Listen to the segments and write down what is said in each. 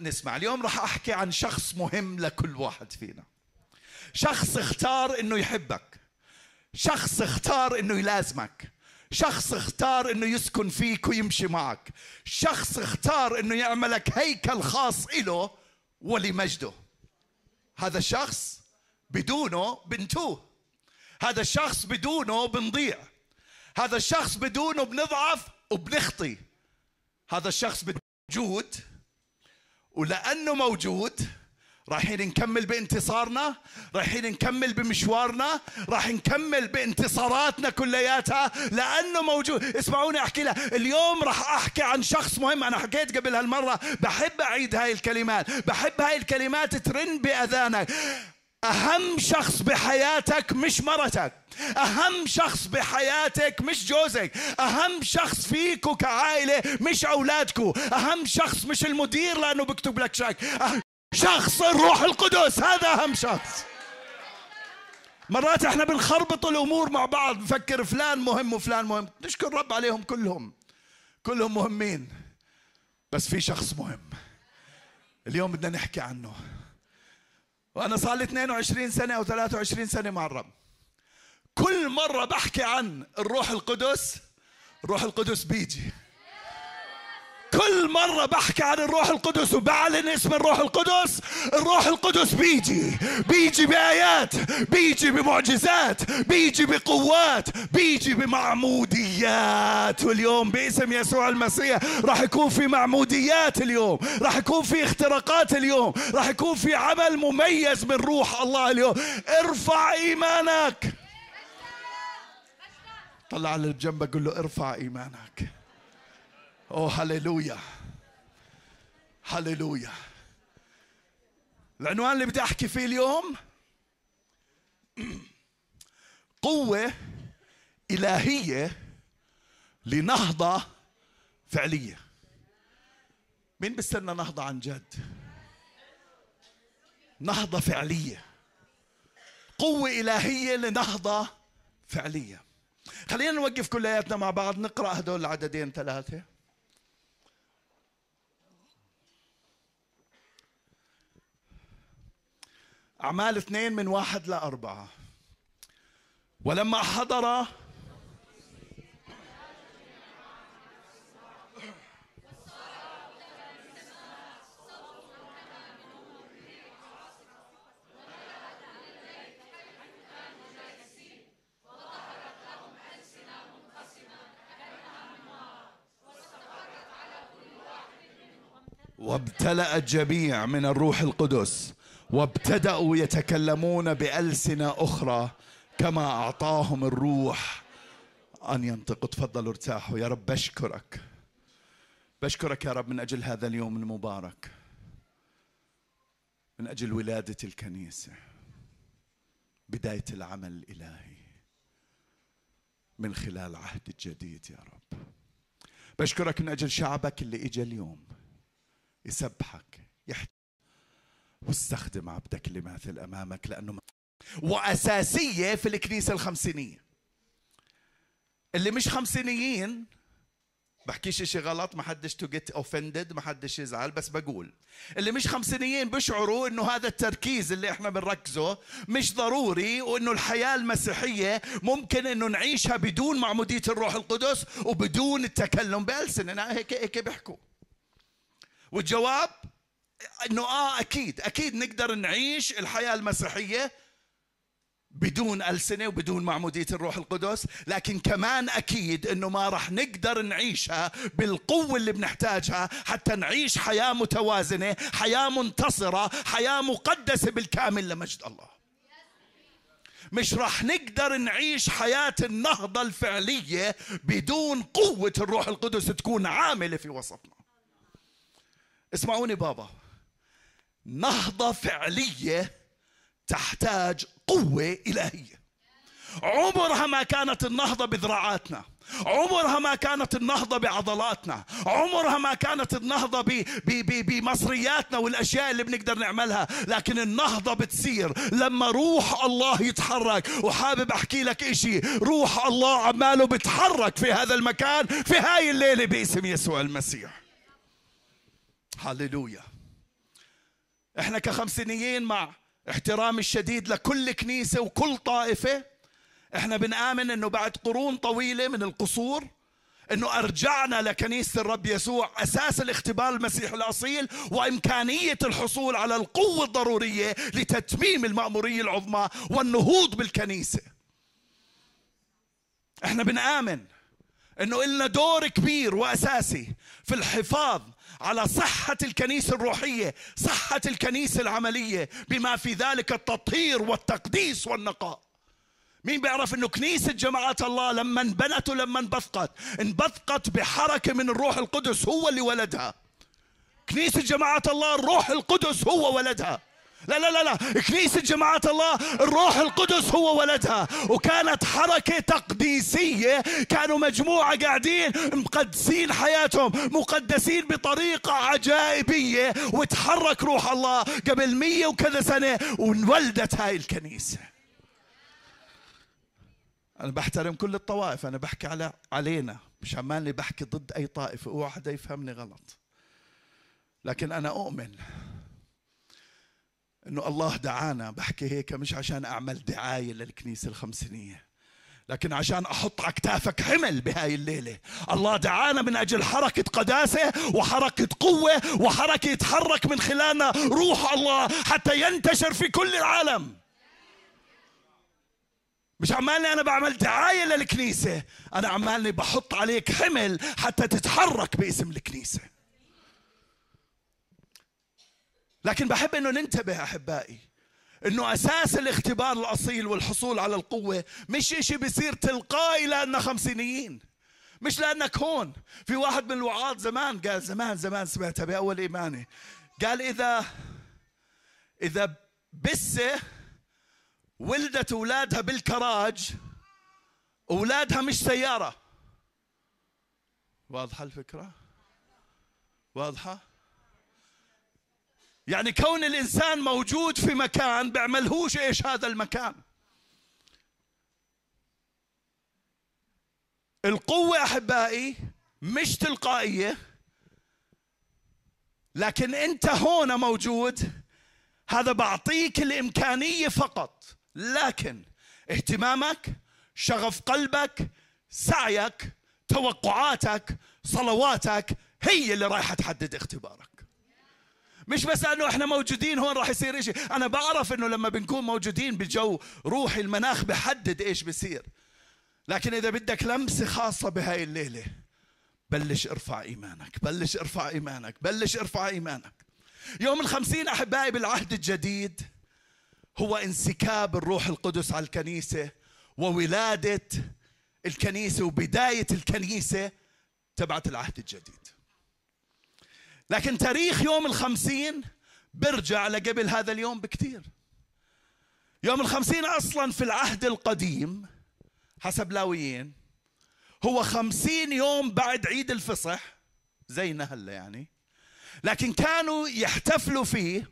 نسمع. اليوم راح أحكي عن شخص مهم لكل واحد فينا. شخص اختار إنه يحبك. شخص اختار إنه يلازمك. شخص اختار إنه يسكن فيك ويمشي معك. شخص اختار إنه يعملك هيكل خاص له ولمجده. هذا الشخص بدونه بنتوه. هذا الشخص بدونه بنضيع. هذا الشخص بدونه بنضعف وبنخطي. هذا الشخص موجود ولأنه موجود رايحين نكمل بانتصارنا رايحين نكمل بمشوارنا راح نكمل بانتصاراتنا كلياتها لأنه موجود. اسمعوني أحكي لها اليوم راح أحكي عن شخص مهم أنا حكيت قبل هالمرة. بحب أعيد هاي الكلمات بحب هاي الكلمات ترن بأذانك. أهم شخص بحياتك مش مرتك. أهم شخص بحياتك مش جوزك. أهم شخص فيكو كعائلة مش أولادكو. أهم شخص مش المدير لأنه بكتب لك شك أهم شخص الروح القدس. هذا أهم شخص. مرات إحنا بنخربط الأمور مع بعض. نفكر فلان مهم وفلان مهم. نشكر رب عليهم كلهم. كلهم مهمين. بس في شخص مهم. اليوم بدنا نحكي عنه. وأنا صار لي 22 سنة أو 23 سنة مع الرب. كل مرة بحكي عن الروح القدس الروح القدس بيجي. كل مرة بحكي عن الروح القدس وبعلن اسم الروح القدس الروح القدس بيجي بيجي بآيات بيجي بمعجزات بيجي بقوات بيجي بمعموديات. واليوم باسم يسوع المسيح راح يكون في معموديات اليوم راح يكون في اختراقات اليوم راح يكون في عمل مميز من روح الله اليوم. ارفع إيمانك. طلع اللي بجنبك قول له ارفع إيمانك. اوه هللويا هللويا العنوان اللي بدي احكي فيه اليوم قوة إلهية لنهضة فعلية. مين بيستنى نهضة عن جد؟ نهضة فعلية. قوة إلهية لنهضة فعلية. خلينا نوقف كلياتنا مع بعض نقرأ هدول العددين ثلاثة. أعمال اثنين من واحد لأربعة ولما حضر وابتلأ الجميع من الروح القدس. وابتدأوا يتكلمون بألسنة أخرى كما أعطاهم الروح أن ينطقوا. تفضلوا ارتاحوا يا رب بشكرك. بشكرك يا رب من أجل هذا اليوم المبارك من أجل ولادة الكنيسة بداية العمل الإلهي من خلال عهد الجديد يا رب. بشكرك من أجل شعبك اللي إجا اليوم يسبحك يحتاج واستخدم عبدك الماثل أمامك لأنه وأساسية في الكنيسة الخمسينية. اللي مش خمسينيين بحكيش شيء غلط ما حدش to get offended ما حدش يزعل بس بقول. اللي مش خمسينيين بيشعروا إنه هذا التركيز اللي إحنا بنركزه مش ضروري وإنه الحياة المسيحية ممكن إنه نعيشها بدون معمودية الروح القدس وبدون التكلم بألسنة. هيك هيك بيحكوا. والجواب إنه آه أكيد أكيد نقدر نعيش الحياة المسيحيه بدون ألسنة وبدون معمودية الروح القدس لكن كمان أكيد أنه ما رح نقدر نعيشها بالقوة اللي بنحتاجها حتى نعيش حياة متوازنة حياة منتصرة حياة مقدسة بالكامل لمجد الله. مش رح نقدر نعيش حياة النهضة الفعلية بدون قوة الروح القدس تكون عاملة في وسطنا. اسمعوني بابا. نهضة فعلية تحتاج قوة إلهية. عمرها ما كانت النهضة بذراعاتنا. عمرها ما كانت النهضة بعضلاتنا. عمرها ما كانت النهضة بمصرياتنا والأشياء اللي بنقدر نعملها. لكن النهضة بتصير لما روح الله يتحرك. وحابب أحكي لك إشي. روح الله عماله بتحرك في هذا المكان في هاي الليلة باسم يسوع المسيح. هللويا. إحنا كخمسينيين مع احترامي الشديد لكل كنيسة وكل طائفة إحنا بنآمن إنه بعد قرون طويلة من القصور إنه أرجعنا لكنيسة الرب يسوع أساس الاختبار المسيح الأصيل وإمكانية الحصول على القوة الضرورية لتتميم المأمورية العظمى والنهوض بالكنيسة. إحنا بنآمن إنه إلنا دور كبير وأساسي في الحفاظ على صحة الكنيسة الروحية صحة الكنيسة العملية بما في ذلك التطهير والتقديس والنقاء. مين بيعرف إنه كنيسة جماعات الله لما انبنت ولما انبثقت؟ انبثقت بحركة من الروح القدس هو اللي ولدها. كنيسة جماعات الله الروح القدس هو ولدها. لا لا لا لا. كنيسة جماعة الله الروح القدس هو ولدها. وكانت حركة تقديسية. كانوا مجموعة قاعدين مقدسين حياتهم مقدسين بطريقة عجائبية. وتحرك روح الله قبل مية وكذا سنة وانولدت هاي الكنيسة. أنا بحترم كل الطوائف. أنا بحكي على علينا مش عمالي بحكي ضد أي طائفة. واحد يفهمني غلط. لكن أنا أؤمن إنه الله دعانا. بحكي هيك مش عشان أعمل دعاية للكنيسة الخمسينيه لكن عشان أحط على كتافك حمل بهاي الليلة. الله دعانا من أجل حركة قداسة وحركة قوة وحركة يتحرك من خلالنا روح الله حتى ينتشر في كل العالم. مش عمالي أنا بعمل دعاية للكنيسة أنا عمالي بحط عليك حمل حتى تتحرك باسم الكنيسة. لكن بحب إنه ننتبه أحبائي إنه أساس الاختبار الأصيل والحصول على القوة مش إشي بيصير تلقائي لأننا خمسينيين مش لأنك هون. في واحد من الوعاظ زمان قال زمان زمان سمعتها بأول إيماني قال إذا إذا بسة ولدت أولادها بالكراج أولادها مش سيارة. واضحة الفكرة؟ واضحة؟ يعني كون الإنسان موجود في مكان بيعملهوش إيش هذا المكان. القوة أحبائي مش تلقائية لكن أنت هون موجود هذا بعطيك الإمكانية فقط. لكن اهتمامك شغف قلبك سعيك توقعاتك صلواتك هي اللي رايحة تحدد اختبارك. مش بس انه إحنا موجودين هون راح يصير إشي. أنا بعرف انه لما بنكون موجودين بجو روحي المناخ بحدد إيش بصير. لكن إذا بدك لمسة خاصة بهاي الليلة بلش ارفع إيمانك بلش ارفع إيمانك بلش ارفع إيمانك. يوم الخمسين أحبائي بالعهد الجديد هو انسكاب الروح القدس على الكنيسة وولادة الكنيسة وبداية الكنيسة تبعت العهد الجديد. لكن تاريخ يوم الخمسين برجع لقبل هذا اليوم بكثير يوم الخمسين أصلا في العهد القديم حسب لاويين هو خمسين يوم بعد عيد الفصح زينا هلا يعني لكن كانوا يحتفلوا فيه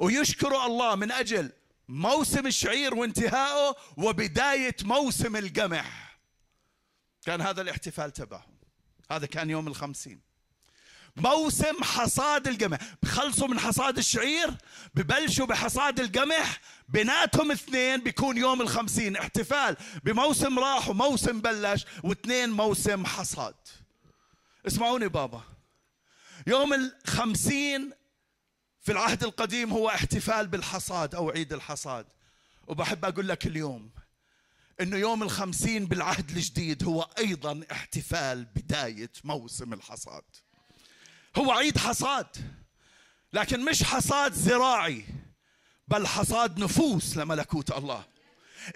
ويشكروا الله من أجل موسم الشعير وانتهائه وبداية موسم القمح. كان هذا الاحتفال تبعهم. هذا كان يوم الخمسين. موسم حصاد القمح بخلصوا من حصاد الشعير ببلشوا بحصاد القمح بيناتهم اثنين بيكون يوم الخمسين. احتفال بموسم راح وموسم بلش واثنين موسم حصاد. اسمعوني بابا. يوم الخمسين في العهد القديم هو احتفال بالحصاد أو عيد الحصاد. وبحب أقول لك اليوم إنه يوم الخمسين بالعهد الجديد هو أيضا احتفال بداية موسم الحصاد. هو عيد حصاد لكن مش حصاد زراعي بل حصاد نفوس لملكوت الله.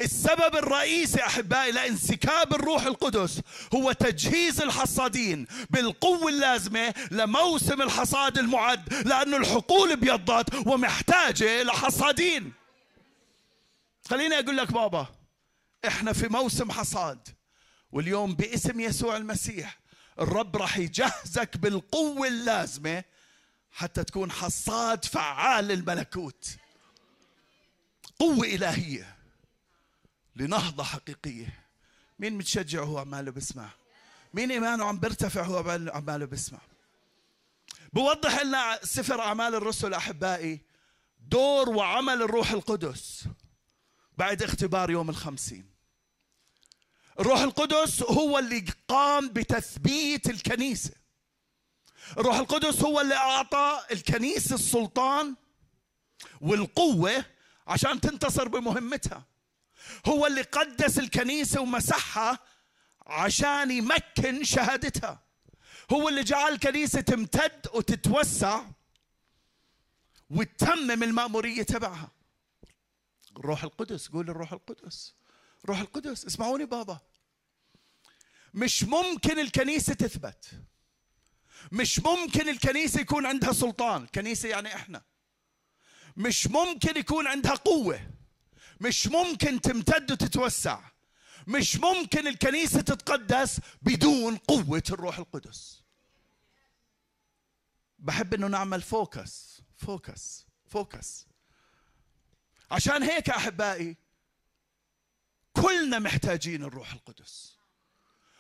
السبب الرئيسي أحبائي لانسكاب الروح القدس هو تجهيز الحصادين بالقوة اللازمة لموسم الحصاد المعد لأنه الحقول بيضت ومحتاجة لحصادين. خليني أقول لك بابا إحنا في موسم حصاد واليوم باسم يسوع المسيح الرب راح يجهزك بالقوة اللازمة حتى تكون حصاد فعال للملكوت قوة إلهية. لنهضة حقيقية. مين متشجع وهو عماله بسمع مين إيمانه عم بيرتفع وهو عماله بسمع بوضح لنا سفر أعمال الرسل أحبائي دور وعمل الروح القدس بعد اختبار يوم الخمسين. الروح القدس هو اللي قام بتثبيت الكنيسة. الروح القدس هو اللي أعطى الكنيسة السلطان والقوة عشان تنتصر بمهمتها. هو اللي قدس الكنيسة ومسحها عشان يمكن شهادتها. هو اللي جعل الكنيسة تمتد وتتوسع وتتمم المأمورية تبعها. الروح القدس قول الروح القدس. روح القدس. اسمعوني بابا. مش ممكن الكنيسة تثبت. مش ممكن الكنيسة يكون عندها سلطان. الكنيسة يعني إحنا. مش ممكن يكون عندها قوة. مش ممكن تمتد وتتوسع. مش ممكن الكنيسة تتقدس بدون قوة الروح القدس. بحب إنه نعمل focus. focus. focus. عشان هيك أحبائي كلنا محتاجين الروح القدس.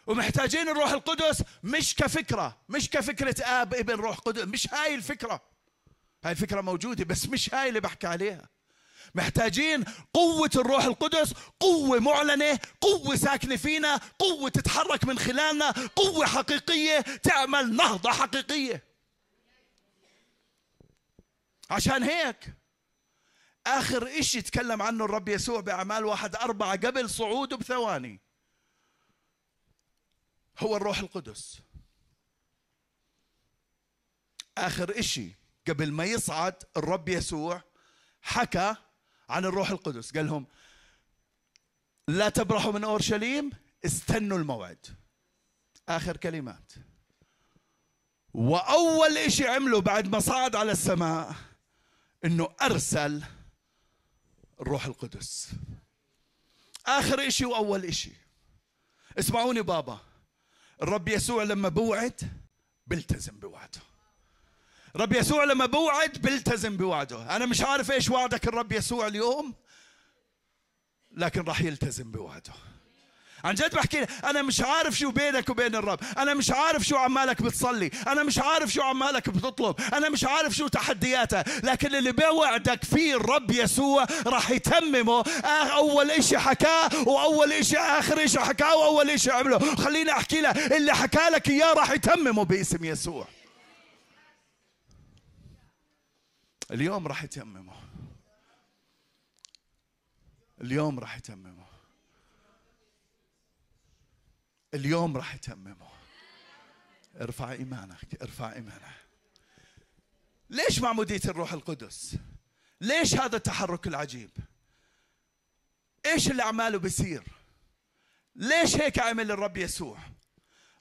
ومحتاجين الروح القدس مش كفكرة مش كفكرة آب ابن روح قدس مش هاي الفكرة. هاي الفكرة موجودة بس مش هاي اللي بحكي عليها. محتاجين قوة الروح القدس قوة معلنة قوة ساكنة فينا قوة تتحرك من خلالنا قوة حقيقية تعمل نهضة حقيقية. عشان هيك آخر إشي تكلم عنه الرب يسوع بأعمال واحد أربعة قبل صعوده بثواني. هو الروح القدس. آخر إشي قبل ما يصعد الرب يسوع حكى عن الروح القدس. قال لهم لا تبرحوا من أورشليم استنوا الموعد. آخر كلمات. وأول إشي عمله بعد ما صعد على السماء إنه أرسل الروح القدس. آخر إشي وأول إشي. اسمعوني بابا. الرب يسوع لما بوعد بيلتزم بوعده. رب يسوع لما بوعد بيلتزم بوعده. أنا مش عارف إيش وعدك الرب يسوع اليوم لكن راح يلتزم بوعده. عن جد بحكي أنا مش عارف شو بينك وبين الرب أنا مش عارف شو عمالك بتصلي أنا مش عارف شو عمالك بتطلب أنا مش عارف شو تحدياتها لكن اللي بوعدك فيه الرب يسوع راح يتممه أول إشي حكاه وأول إشي آخر إشي حكاه وأول إشي عمله. خليني أحكي لك اللي حكى لك إياه راح يتممه باسم يسوع. اليوم راح يتممه. اليوم راح يتممه. اليوم راح يتممه ارفع إيمانك ارفع إيمانك. ليش معمودية الروح القدس؟ ليش هذا التحرك العجيب؟ إيش اللي أعماله بيصير؟ ليش هيك عمل الرب يسوع؟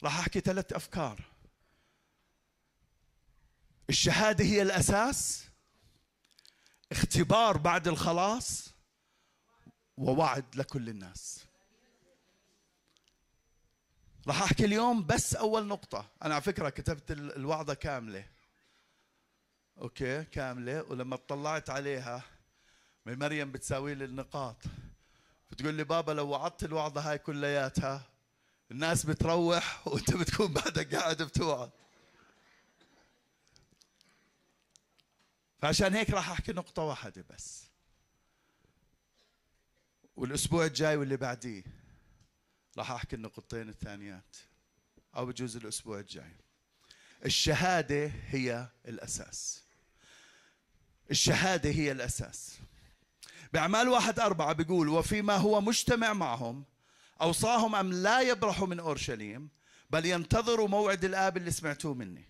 راح أحكي ثلاث أفكار. الشهادة هي الأساس اختبار بعد الخلاص ووعد لكل الناس. راح احكي اليوم بس اول نقطة. أنا على فكرة كتبت الوعظة كاملة. أوكي كاملة. ولما اطلعت عليها من مريم بتساوي لي النقاط. بتقول لي بابا لو وعظت الوعظة هاي كلياتها الناس بتروح وانت بتكون بعدك قاعد بتوعظ. فعشان هيك راح احكي نقطة واحدة بس. والاسبوع الجاي واللي بعديه. راح احكي النقطتين الثانيات أو بجوز الأسبوع الجاي. الشهادة هي الأساس. الشهادة هي الأساس. بأعمال واحد أربعة بيقول وفيما هو مجتمع معهم أوصاهم أم لا يبرحوا من أورشليم بل ينتظروا موعد الآب اللي سمعتوه مني.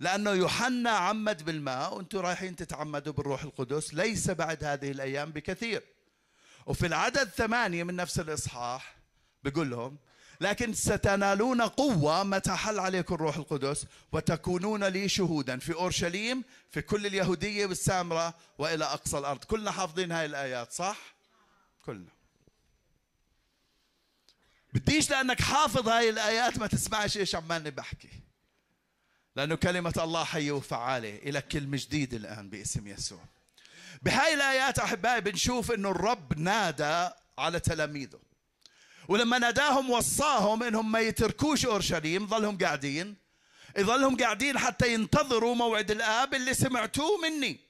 لأنه يوحنا عمد بالماء وأنتم رايحين تتعمدوا بالروح القدس ليس بعد هذه الأيام بكثير. وفي العدد ثمانية من نفس الإصحاح بيقول لهم لكن ستنالون قوة متى حل عليكم الروح القدس وتكونون لي شهودا في أورشليم في كل اليهودية والسامرة وإلى أقصى الأرض. كلنا حافظين هاي الآيات صح؟ كلنا. بديش لأنك حافظ هاي الآيات ما تسمعش إيش عمالي بحكي. لأنه كلمة الله حية وفعالة إلى كلمة جديدة الآن باسم يسوع. بهاي الآيات أحبائي بنشوف أنه الرب نادى على تلاميذه. ولما ناداهم وصاهم إنهم ما يتركوش أورشليم ظلهم قاعدين. يظلهم قاعدين حتى ينتظروا موعد الآب اللي سمعتوه مني.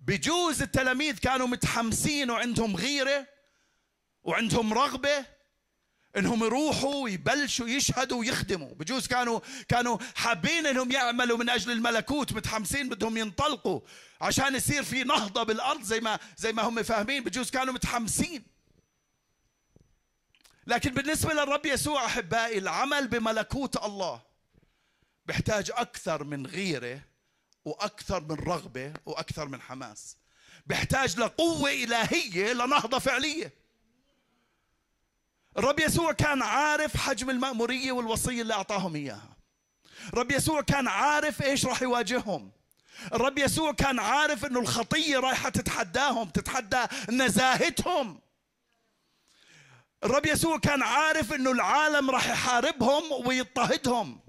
بجوز التلاميذ كانوا متحمسين وعندهم غيرة وعندهم رغبة إنهم يروحوا ويبلشوا يشهدوا ويخدموا. بجوز كانوا كانوا حابين إنهم يعملوا من أجل الملكوت متحمسين بدهم ينطلقوا عشان يصير في نهضة بالأرض زي ما زي ما هم فاهمين. بجوز كانوا متحمسين. لكن بالنسبة للرب يسوع أحبائي العمل بملكوت الله بيحتاج أكثر من غيرة وأكثر من رغبة وأكثر من حماس. بيحتاج لقوة إلهية لنهضة فعلية. الرب يسوع كان عارف حجم المأمورية والوصية اللي أعطاهم إياها. الرب يسوع كان عارف إيش راح يواجههم. الرب يسوع كان عارف إنه الخطية رايحة تتحداهم تتحدى نزاهتهم. الرب يسوع كان عارف إنه العالم راح يحاربهم ويضطهدهم.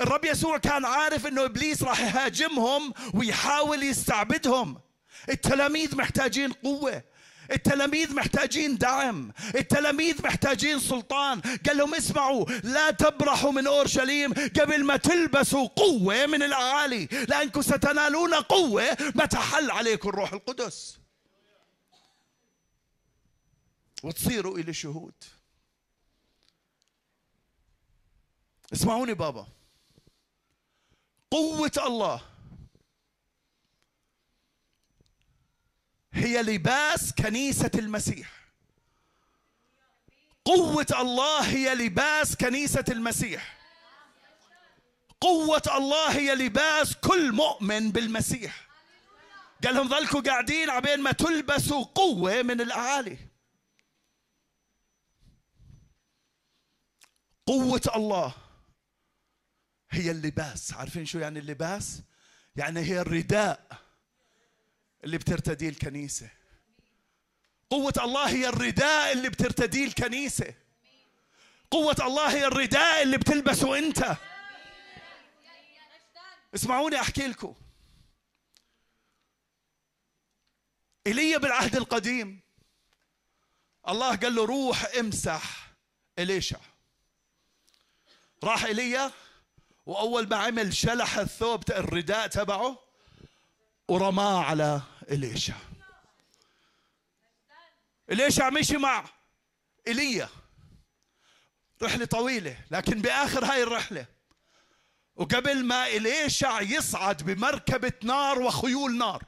الرب يسوع كان عارف إنه إبليس راح يهاجمهم ويحاول يستعبدهم. التلاميذ محتاجين قوة. التلاميذ محتاجين دعم. التلاميذ محتاجين سلطان. قال لهم اسمعوا لا تبرحوا من أورشليم قبل ما تلبسوا قوة من الاعالي لأنكم ستنالون قوة متى حل عليكم الروح القدس. وتصيروا إلى شهود. اسمعوني بابا. قوة الله هي لباس كنيسة المسيح. قوة الله هي لباس كنيسة المسيح. قوة الله هي لباس كل مؤمن بالمسيح. قال لهم ظلكوا قاعدين عبين ما تلبسوا قوة من الأعالي قوة الله هي اللباس. عارفين شو يعني اللباس؟ يعني هي الرداء اللي بترتديه الكنيسة. قوة الله هي الرداء اللي بترتديه الكنيسة. قوة الله هي الرداء اللي بتلبسه أنت. اسمعوني أحكي لكم. ايليا بالعهد القديم الله قال له روح امسح إليشع. راح ايليا وأول ما عمل شلح الثوب الرداء تبعه ورماه على إليشع. إليشع مشي مع إيليا رحلة طويلة لكن بآخر هاي الرحلة. وقبل ما إليشع يصعد بمركبة نار وخيول نار.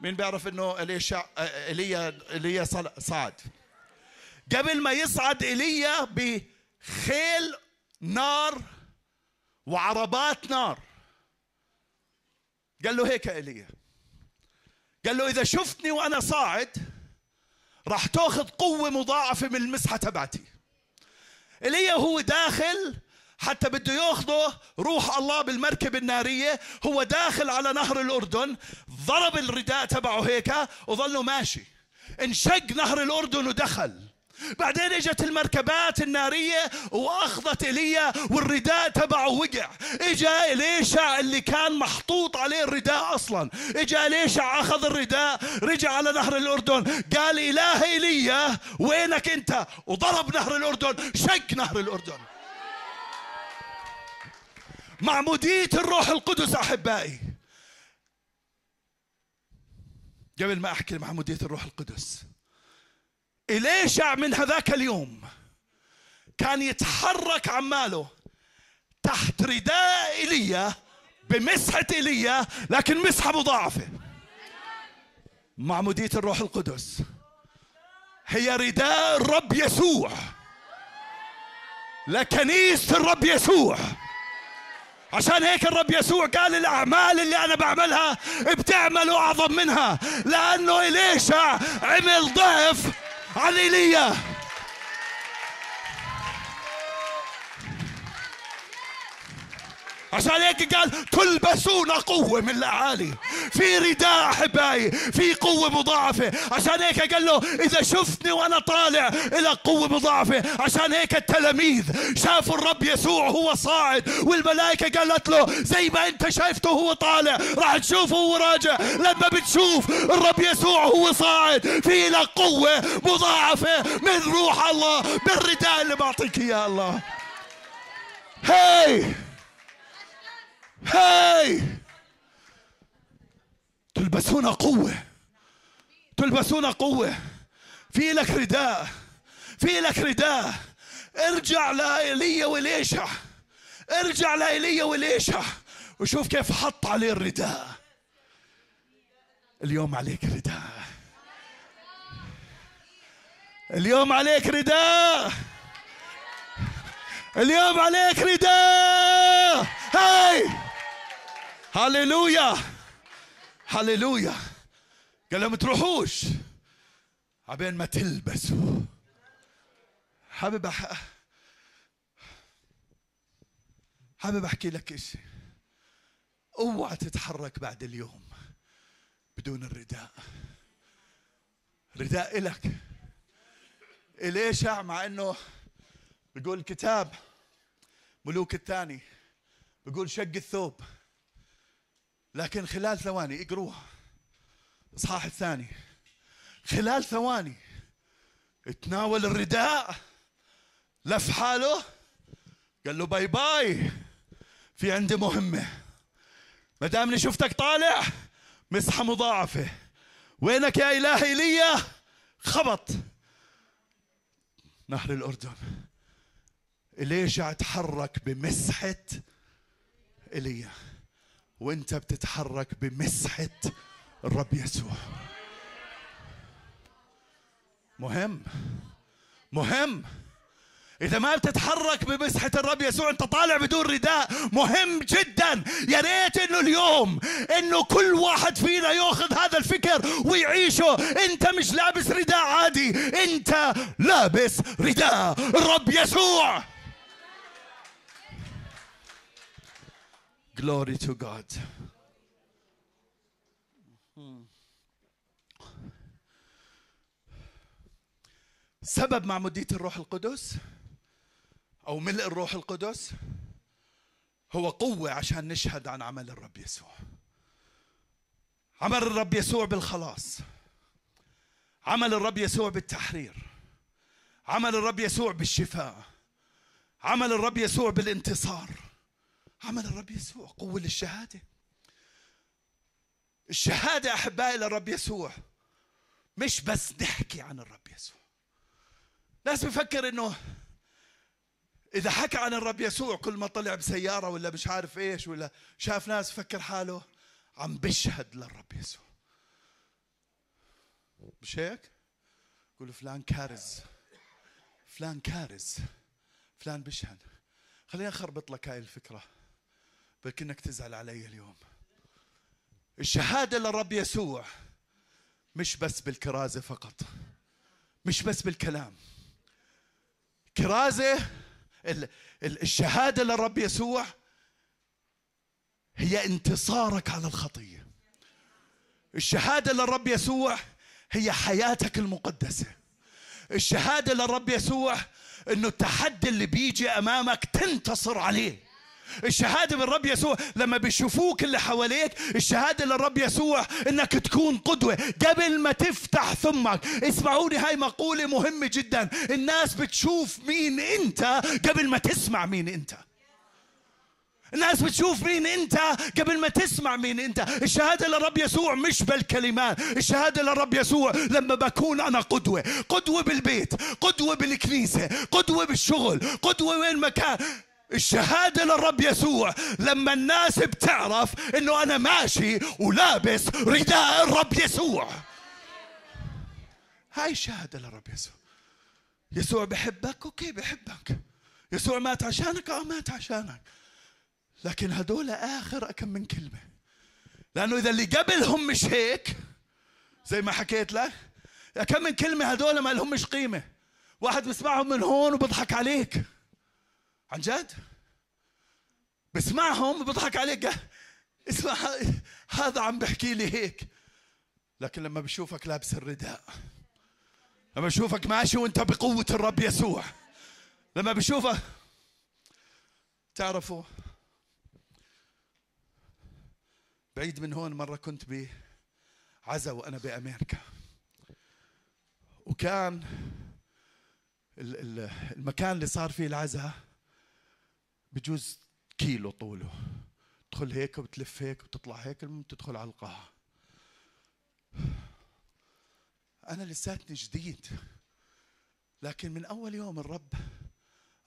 مين بيعرف إنه إليشع إيليا إيليا صعد. قبل ما يصعد إيليا بخيل نار وعربات نار. قال له هيك إيليا قال له إذا شفتني وأنا صاعد راح تاخذ قوة مضاعفة من المسحة تبعتي. إيليا هو داخل حتى بده ياخذه روح الله بالمركب النارية. هو داخل على نهر الأردن ضرب الرداء تبعه هيك وظله ماشي. انشق نهر الأردن ودخل. بعدين اجت المركبات النارية واخذت ايليا والرداء تبعه وقع. إجا اليشع اللي كان محطوط عليه الرداء أصلا؟ إجا اليشع أخذ الرداء؟ رجع على نهر الأردن قال إله ايليا وينك أنت؟ وضرب نهر الأردن شق نهر الأردن. معمودية الروح القدس أحبائي. قبل ما أحكي معمودية الروح القدس إليشع من هذاك اليوم؟ كان يتحرك عماله تحت رداء إيليا بمسحة إيليا لكن مسحة مضاعفة. معمودية الروح القدس. هي رداء الرب يسوع. لكنيسة الرب يسوع. عشان هيك الرب يسوع قال الأعمال اللي أنا بعملها بتعملوا أعظم منها. لأنه إليشع عمل ضعف عن عشان هيك قال تلبسون قوة من الأعالي في رداء أحبائي في قوة مضاعفة. عشان هيك قال له إذا شفتني وأنا طالع إلى قوة مضاعفة. عشان هيك التلاميذ شافوا الرب يسوع هو صاعد. والملائكة قالت له زي ما أنت شايفته هو طالع. راح تشوفه هو راجع. لما بتشوف الرب يسوع هو صاعد في لك قوة مضاعفة من روح الله بالرداء اللي بعطيك إياه الله. هاي! هاي! تلبسون قوة. تلبسون قوة. في لك رداء. في لك رداء. ارجع لإيليا وليشع ارجع لإيليا وليشع وشوف كيف حط عليه الرداء. اليوم عليك رداء. اليوم عليك رداء. اليوم عليك رداء. هاي! هللويا هللويا قال لهم تروحوش. عبين ما تلبسوا. حابب أح... حابب أحكي لك شيء اوعى تتحرك بعد اليوم بدون الرداء. رداء إلك. إليشع مع إنه بيقول الكتاب ملوك الثاني. بيقول شق الثوب. لكن خلال ثواني اقروها. اصحاح الثاني. خلال ثواني. تناول الرداء. لف حاله. قال له باي باي. في عندي مهمة. ما دامني شفتك طالع مسحة مضاعفة. وينك يا إله إيليا خبط. نهر الأردن. إليشع تحرك بمسحة إيليا وانت بتتحرك بمسحة الرب يسوع. مهم. مهم. إذا ما بتتحرك بمسحة الرب يسوع أنت طالع بدون رداء. مهم جدا. يا ريت إنه اليوم إنه كل واحد فينا يأخذ هذا الفكر ويعيشه. أنت مش لابس رداء عادي. أنت لابس رداء. الرب يسوع. Glory to God. سبب معمودية الروح القدس أو ملء الروح القدس هو قوة عشان نشهد عن عمل الرب يسوع. عمل الرب يسوع بالخلاص. عمل الرب يسوع بالتحرير. عمل الرب يسوع بالشفاء. عمل الرب يسوع بالانتصار. عمل الرب يسوع قوة للشهادة. الشهادة أحبائي للرب يسوع مش بس نحكي عن الرب يسوع. ناس بفكر إنه إذا حكى عن الرب يسوع كل ما طلع بسيارة ولا مش عارف إيش ولا شاف ناس فكر حاله عم بشهد للرب يسوع. مش هيك؟ يقول فلان كارز. فلان كارز. فلان بشهد. خليني أخربط لك هاي الفكرة. بلكي انك تزعل علي اليوم. الشهادة للرب يسوع مش بس بالكرازة فقط مش بس بالكلام. كرازة الشهادة للرب يسوع هي انتصارك على الخطية. الشهادة للرب يسوع هي حياتك المقدسة. الشهادة للرب يسوع إنه التحدي اللي بيجي أمامك تنتصر عليه. الشهادة بالرب يسوع لما بيشوفوك اللي حواليك الشهادة للرب يسوع إنك تكون قدوة. قبل ما تفتح ثمك اسمعوني هاي مقولة مهمة جدا. الناس بتشوف مين أنت قبل ما تسمع مين أنت. الناس بتشوف مين أنت قبل ما تسمع مين أنت. الشهادة للرب يسوع مش بالكلمات. الشهادة للرب يسوع لما بكون أنا قدوة. قدوة بالبيت قدوة بالكنيسة قدوة بالشغل قدوة وين مكان الشهادة للرب يسوع. لما الناس بتعرف إنه أنا ماشي ولابس رداء الرب يسوع. هاي الشهادة للرب يسوع. يسوع بحبك أوكي بحبك. يسوع مات عشانك آه مات عشانك. لكن هدول آخر كم من كلمة. لأنه إذا اللي قبلهم مش هيك زي ما حكيت لك كم من كلمة هدول ما لهمش قيمة. واحد بيسمعهم من هون وبضحك عليك. عن جد؟ بسمعهم؟ بضحك عليك؟ اسمع هذا عم بحكي لي هيك. لكن لما بشوفك لابس الرداء لما بشوفك ماشي وانت بقوة الرب يسوع لما بشوفك تعرفوا بعيد من هون مرة كنت بعزا وأنا بأمريكا. وكان المكان اللي صار فيه العزاء بجوز كيلو طوله. تدخل هيك وتلف هيك وتطلع هيك المهم تدخل على القاعة. أنا لساتني جديد لكن من أول يوم الرب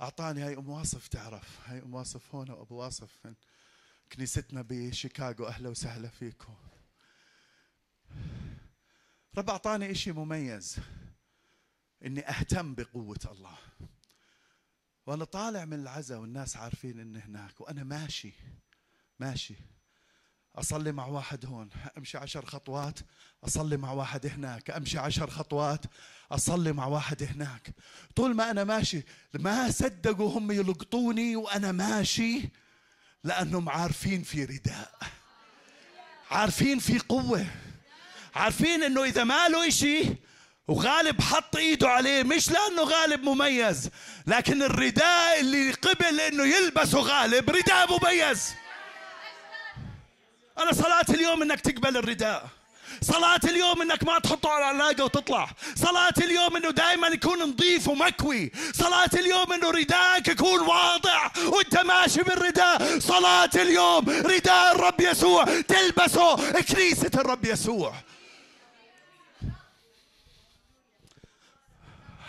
أعطاني هاي أم واصف تعرف؟ هاي أم واصف هون وأبو واصف كنيستنا بشيكاغو أهلا وسهلا فيكم رب أعطاني إشي مميز إني أهتم بقوة الله. وأنا طالع من العزاء والناس عارفين إني هناك وأنا ماشي ماشي. أصلي مع واحد هون أمشي عشر خطوات أصلي مع واحد هناك أمشي عشر خطوات أصلي مع واحد هناك. طول ما أنا ماشي ما صدقوا هم يلقطوني وأنا ماشي لأنهم عارفين في رداء. عارفين في قوة. عارفين إنه إذا ما له إشي وغالب حط ايده عليه مش لأنه غالب مميز لكن الرداء اللي قبل إنه يلبسه غالب رداء مميز. أنا صلاة اليوم إنك تقبل الرداء. صلاة اليوم إنك ما تحطه على العلاقة وتطلع. صلاة اليوم إنه دائما يكون نظيف ومكوي. صلاة اليوم إنه رداءك يكون واضع وأنت ماشي بالرداء. صلاة اليوم رداء الرب يسوع تلبسه كنيسة الرب يسوع.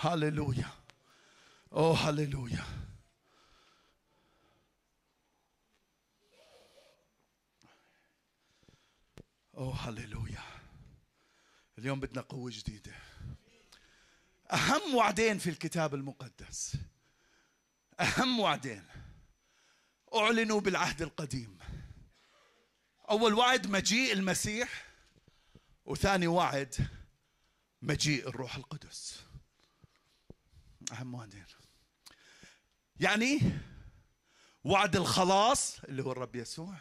هللويا اوه هللويا اوه هللويا اليوم بدنا قوة جديدة. أهم وعدين في الكتاب المقدس. أهم وعدين. أعلنوا بالعهد القديم. أول وعد مجيء المسيح وثاني وعد مجيء الروح القدس. أهم وعدين يعني وعد الخلاص اللي هو الرب يسوع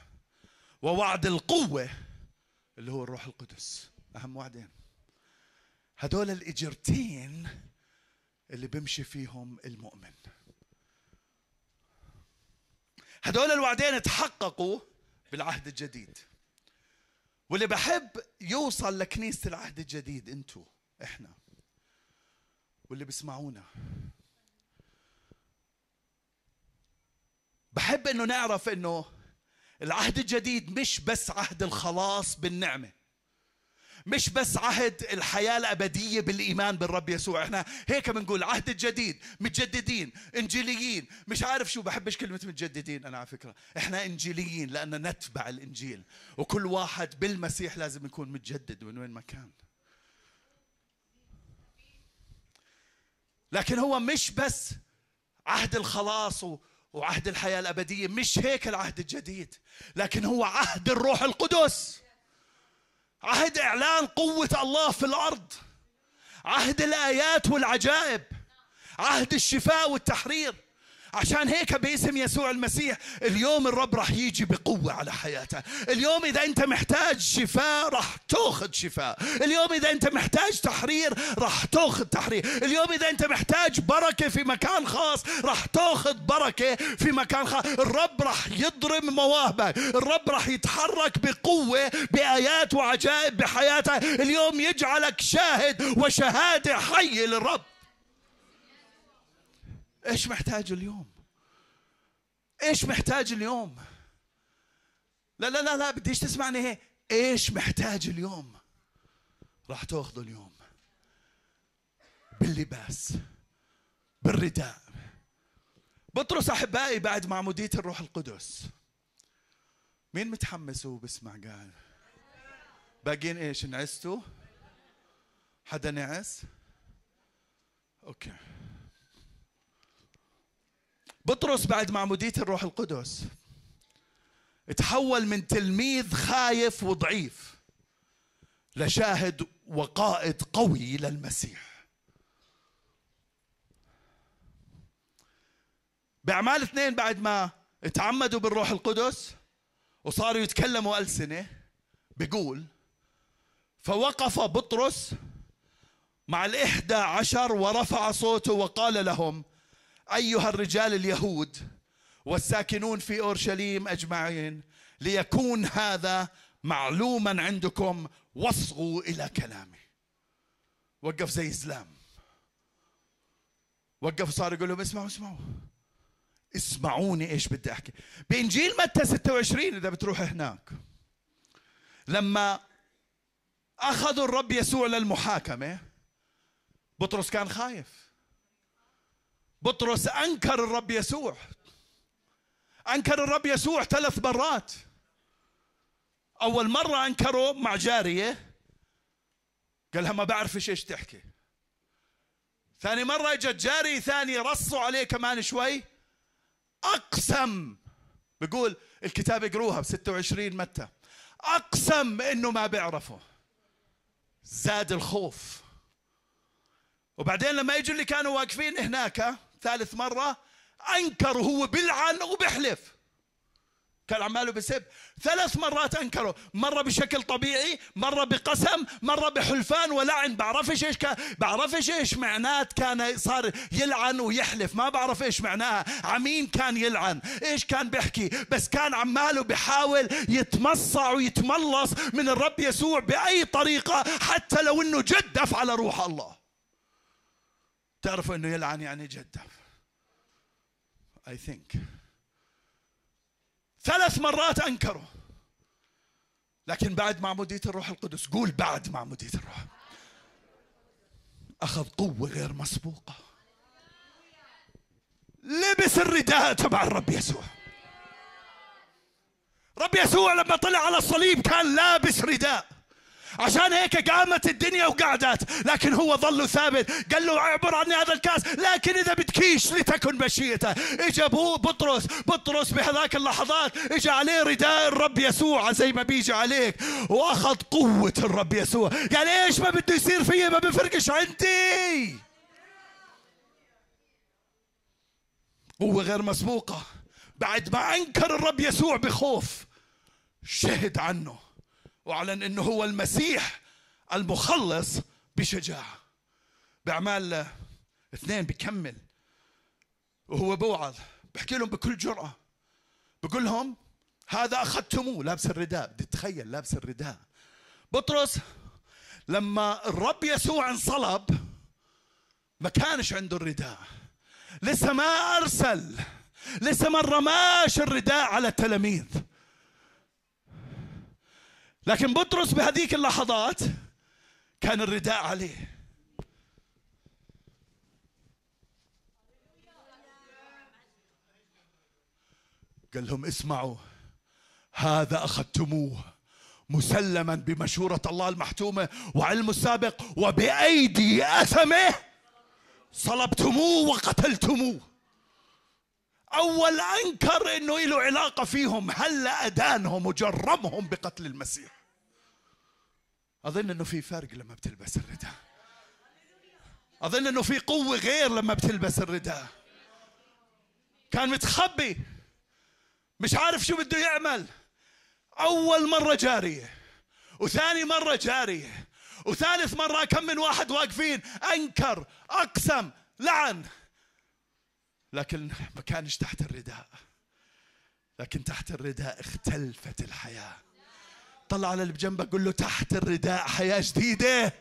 ووعد القوة اللي هو الروح القدس. أهم وعدين. هدول الإجرتين اللي بيمشي فيهم المؤمن. هدول الوعدين تحققوا بالعهد الجديد. واللي بحب يوصل لكنيسة العهد الجديد انتو إحنا. واللي بيسمعونا. بحب إنه نعرف إنه العهد الجديد مش بس عهد الخلاص بالنعمة. مش بس عهد الحياة الأبدية بالإيمان بالرب يسوع. إحنا هيك بنقول عهد الجديد متجددين إنجيليين. مش عارف شو بحبش كلمة متجددين أنا على فكرة. إحنا إنجيليين لأن نتبع الإنجيل. وكل واحد بالمسيح لازم يكون متجدد من وين ما كان. لكن هو مش بس عهد الخلاص وعهد الحياة الأبدية مش هيك العهد الجديد لكن هو عهد الروح القدس. عهد إعلان قوة الله في الأرض. عهد الآيات والعجائب. عهد الشفاء والتحرير. عشان هيك باسم يسوع المسيح اليوم الرب راح يجي بقوة على حياته. اليوم إذا أنت محتاج شفاء راح تأخذ شفاء. اليوم إذا أنت محتاج تحرير راح تأخذ تحرير. اليوم إذا أنت محتاج بركة في مكان خاص راح تأخذ بركة في مكان خاص. الرب راح يضرب مواهبك. الرب راح يتحرك بقوة بآيات وعجائب بحياته. اليوم يجعلك شاهد وشهادة حية للرب. إيش محتاج اليوم؟ إيش محتاج اليوم؟ لا لا لا لا بديش تسمعني. هيك إيش محتاج اليوم؟ راح تأخذه اليوم. باللباس بالرداء. بطرس أحبائي بعد معموديه الروح القدس. مين متحمس وبسمع قاعد باقيين إيش نعستوا؟ حدا نعس؟ أوكي. بطرس بعد معمودية الروح القدس. تحول من تلميذ خايف وضعيف لشاهد وقائد قوي للمسيح. بأعمال اثنين بعد ما تعمدوا بالروح القدس وصاروا يتكلموا ألسنة بيقول فوقف بطرس مع الإحدى عشر ورفع صوته وقال لهم أيها الرجال اليهود والساكنون في أورشليم أجمعين ليكون هذا معلوما عندكم واصغوا إلى كلامي. وقف زي إسلام. وقف صار يقول لهم اسمعوا اسمعوا. اسمعوني إيش بدي أحكي. بانجيل متى 26 إذا بتروح هناك؟ لما أخذوا الرب يسوع للمحاكمة بطرس كان خايف. بطرس أنكر الرب يسوع. أنكر الرب يسوع ثلاث مرات. أول مرة أنكره مع جارية. قال لها ما بعرفش إيش تحكي. ثاني مرة إجت جاري ثاني رصوا عليه كمان شوي. أقسم بقول الكتاب اقروها ب 26 متى. أقسم إنه ما بيعرفه. زاد الخوف. وبعدين لما يجوا اللي كانوا واقفين هناك ثالث مرة انكر وهو بلعن وبحلف كان عماله بسب ثلاث مرات انكروا مرة بشكل طبيعي مرة بقسم مرة بحلفان. ولعن. بعرفش إيش كان بعرفش إيش معنات كان صار يلعن ويحلف. ما بعرف إيش معناها. عمين كان يلعن. إيش كان بيحكي؟ بس كان عماله بحاول يتمصع ويتملص من الرب يسوع بأي طريقة حتى لو إنه جدف على روح الله. تعرفوا إنه يلعن يعني جدف I think. ثلاث مرات انكروا لكن بعد معمودية الروح القدس قول بعد معمودية الروح. أخذ قوة غير مسبوقة. لبس الرداء تبع الرب يسوع. رب يسوع لما طلع على الصليب كان لابس رداء. عشان هيك قامت الدنيا وقعدت. لكن هو ظل ثابت. قال له اعبر عني هذا الكاس. لكن إذا بتكيش لتكن مشيئته. اجى ابوه بطرس. بطرس بهذاك اللحظات اجى عليه رداء الرب يسوع زي ما بيجي عليك. وأخذ قوة الرب يسوع. قال إيش ما بده يصير فيا؟ ما بفرقش عندي. قوة غير مسبوقة. بعد ما أنكر الرب يسوع بخوف شهد عنه. واعلن إنه هو المسيح المخلص بشجاعة. بأعمال اثنين بكمل. وهو بوعظ. بحكي لهم بكل جرأة. بقول لهم هذا أخذتموه. لابس الرداء. بدي تتخيل لابس الرداء. بطرس لما الرب يسوع انصلب ما كانش عنده الرداء. لسه ما أرسل. لسه ما رماش الرداء على التلاميذ. لكن بطرس بهذيك اللحظات كان الرداء عليه. قال لهم اسمعوا هذا أخذتموه مسلما بمشورة الله المحتومة وعلمه السابق وبأيدي أثمه صلبتموه وقتلتموه. أول أنكر إنه له علاقة فيهم هلا أدانهم وجرمهم بقتل المسيح؟ أظن إنه في فرق لما بتلبس الرداء أظن إنه في قوة غير لما بتلبس الرداء كان متخبي مش عارف شو بده يعمل. أول مرة جاريه وثاني مرة جاريه وثالث مرة كم من واحد واقفين. أنكر أقسم لعن. لكن ما كانش تحت الرداء. لكن تحت الرداء اختلفت الحياة. طلع على اللي بجنبك قول له تحت الرداء حياة جديدة.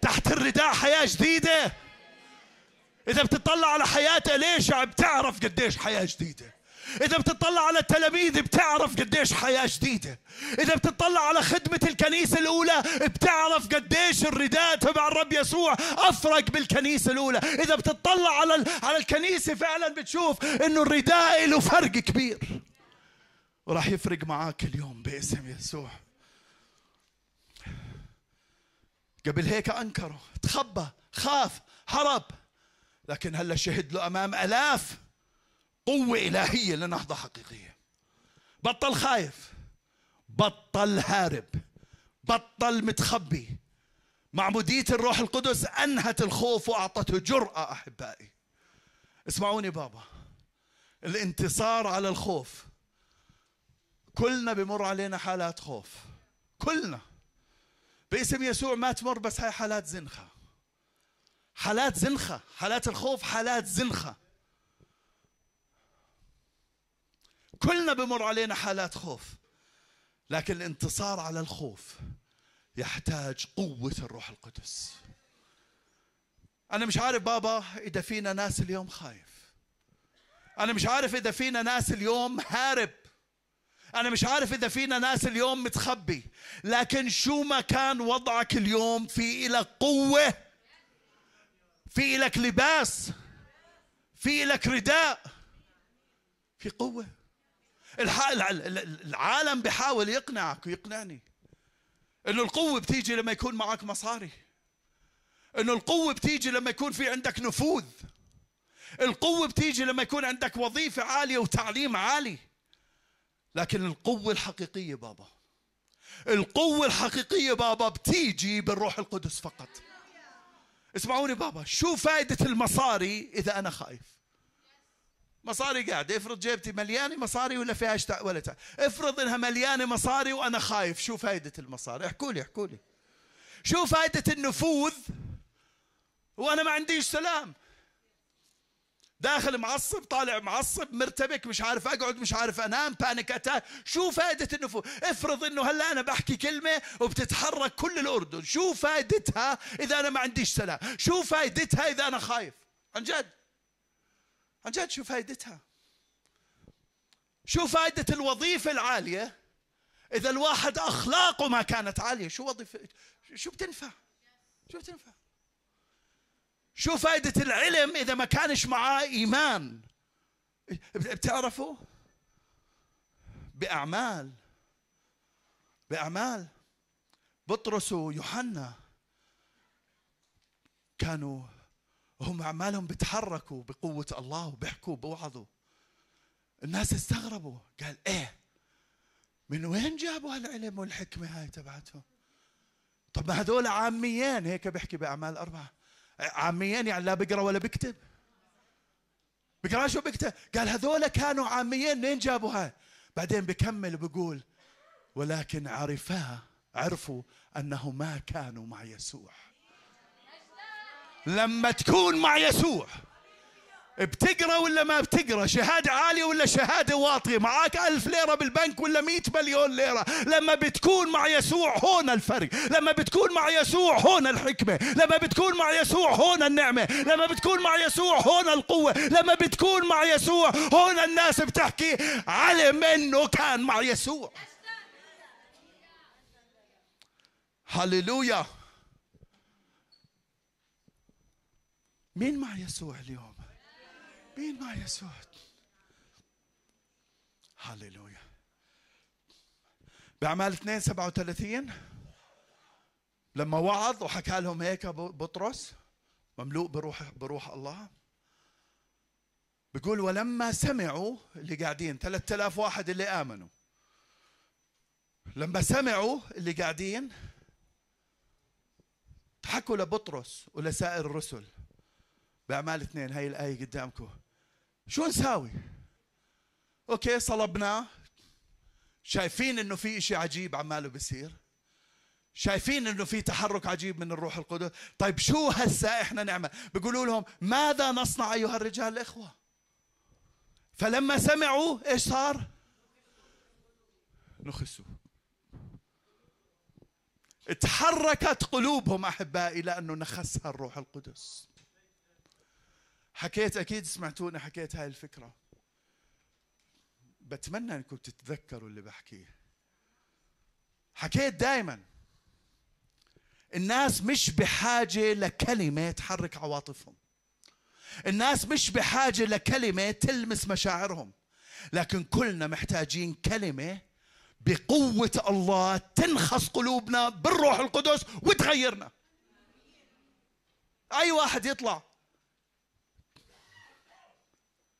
تحت الرداء حياة جديدة. إذا بتطلع على حياته ليش بتعرف قديش حياة جديدة؟ إذا بتطلع على التلاميذ بتعرف قديش حياة جديدة. إذا بتطلع على خدمة الكنيسة الأولى بتعرف قديش الرداء تبع الرب يسوع أفرق بالكنيسة الأولى. إذا بتطلع على على الكنيسة فعلا بتشوف إنه الرداء له فرق كبير. وراح يفرق معاك اليوم باسم يسوع. قبل هيك أنكره تخبى خاف هرب لكن هلأ شهد له أمام ألاف قوة إلهية لنهضة حقيقية. بطل خايف بطل هارب بطل متخبي. معمودية الروح القدس أنهت الخوف وأعطته جرأة أحبائي. اسمعوني بابا الانتصار على الخوف. كلنا بمر علينا حالات خوف. كلنا. باسم يسوع ما تمر بس هاي حالات زنخة. حالات زنخة حالات الخوف حالات زنخة. كلنا بمر علينا حالات خوف لكن الانتصار على الخوف يحتاج قوة الروح القدس. أنا مش عارف بابا إذا فينا ناس اليوم خايف. أنا مش عارف إذا فينا ناس اليوم هارب. أنا مش عارف إذا فينا ناس اليوم متخبي. لكن شو ما كان وضعك اليوم في لك قوة في لك لباس في لك رداء في قوة. العالم بيحاول يقنعك ويقنعني إنه القوة بتيجي لما يكون معك مصاري. إنه القوة بتيجي لما يكون في عندك نفوذ. القوة بتيجي لما يكون عندك وظيفة عالية وتعليم عالي. لكن القوة الحقيقية بابا القوة الحقيقية بابا بتيجي بالروح القدس فقط. اسمعوني بابا شو فائده المصاري إذا أنا خايف؟ مصاري قاعدة افرض جيبتي مليانة مصاري ولا فيها اشتاء ولا تعب. افرض إنها مليانة مصاري وأنا خايف. شو فائدة المصاري. احكوا لي احكوا لي. شو فائدة النفوذ وأنا ما عنديش سلام. داخل معصب طالع معصب مرتبك مش عارف أقعد مش عارف أنام panic attack شو فائدة النفوذ. افرض إنه هلأ أنا بحكي كلمة وبتتحرك كل الأردن. شو فائدتها إذا أنا ما عنديش سلام. شو فائدتها إذا أنا خايف. عن جد. عن جد شو فائدتها شو فائدة الوظيفة العالية إذا الواحد أخلاقه ما كانت عالية؟ شو وظيفة؟ شو بتنفع؟ شو بتنفع؟ شو فائدة العلم إذا ما كانش معاه إيمان؟ بتعرفوا بأعمال. بأعمال. بطرس ويوحنا كانوا هم أعمالهم بيتحركوا بقوة الله وبيحكوا بوعظوا الناس استغربوا قال إيه؟ من وين جابوا هالعلم والحكمة هاي تبعتهم؟ طب ما هذول عاميين هيك بيحكي بأعمال أربعة. عاميين يعني لا بيقرأ ولا بيكتب. بيقرأ شو بيكتب؟ قال هذول كانوا عاميين منين جابوا هاي؟ بعدين بكمل بقول ولكن عرفا عرفوا أنه ما كانوا مع يسوع. لما تكون مع يسوع بتقرأ ولا ما بتقرأ؟ شهادة عالية ولا شهادة واطية؟ معاك ألف ليرة بالبنك ولا مئة مليون ليرة؟ لما بتكون مع يسوع هون الفرق لما بتكون مع يسوع هون الحكمة لما بتكون مع يسوع هون النعمة لما بتكون مع يسوع هون القوة لما بتكون مع يسوع هون الناس بتحكي علم انه كان مع يسوع. هللويا. مين مع يسوع اليوم؟ مين مع يسوع؟ هللويا. بأعمال 2 37 لما وعظ وحكى لهم هيك بطرس مملوء بروح بروح الله بيقول ولما سمعوا اللي قاعدين 3000 واحد اللي آمنوا. لما سمعوا اللي قاعدين حكوا لبطرس ولسائر الرسل. بأعمال اثنين هاي الآية قدامكم شو نساوي؟ أوكي صلبناه شايفين إنه في إشي عجيب عماله بصير شايفين إنه في تحرك عجيب من الروح القدس. طيب شو هسا إحنا نعمل؟ بيقولوا لهم ماذا نصنع أيها الرجال الإخوة؟ فلما سمعوا إيش صار؟ نخسوا. تحركت قلوبهم أحبائي لأنه نخسها الروح القدس. حكيت أكيد سمعتوني حكيت هاي الفكرة. بتمنى إنكم تتذكروا اللي بحكيه. حكيت دائما الناس مش بحاجة لكلمة تحرك عواطفهم. الناس مش بحاجة لكلمة تلمس مشاعرهم. لكن كلنا محتاجين كلمة بقوة الله تنخص قلوبنا بالروح القدس وتغيرنا. أي واحد يطلع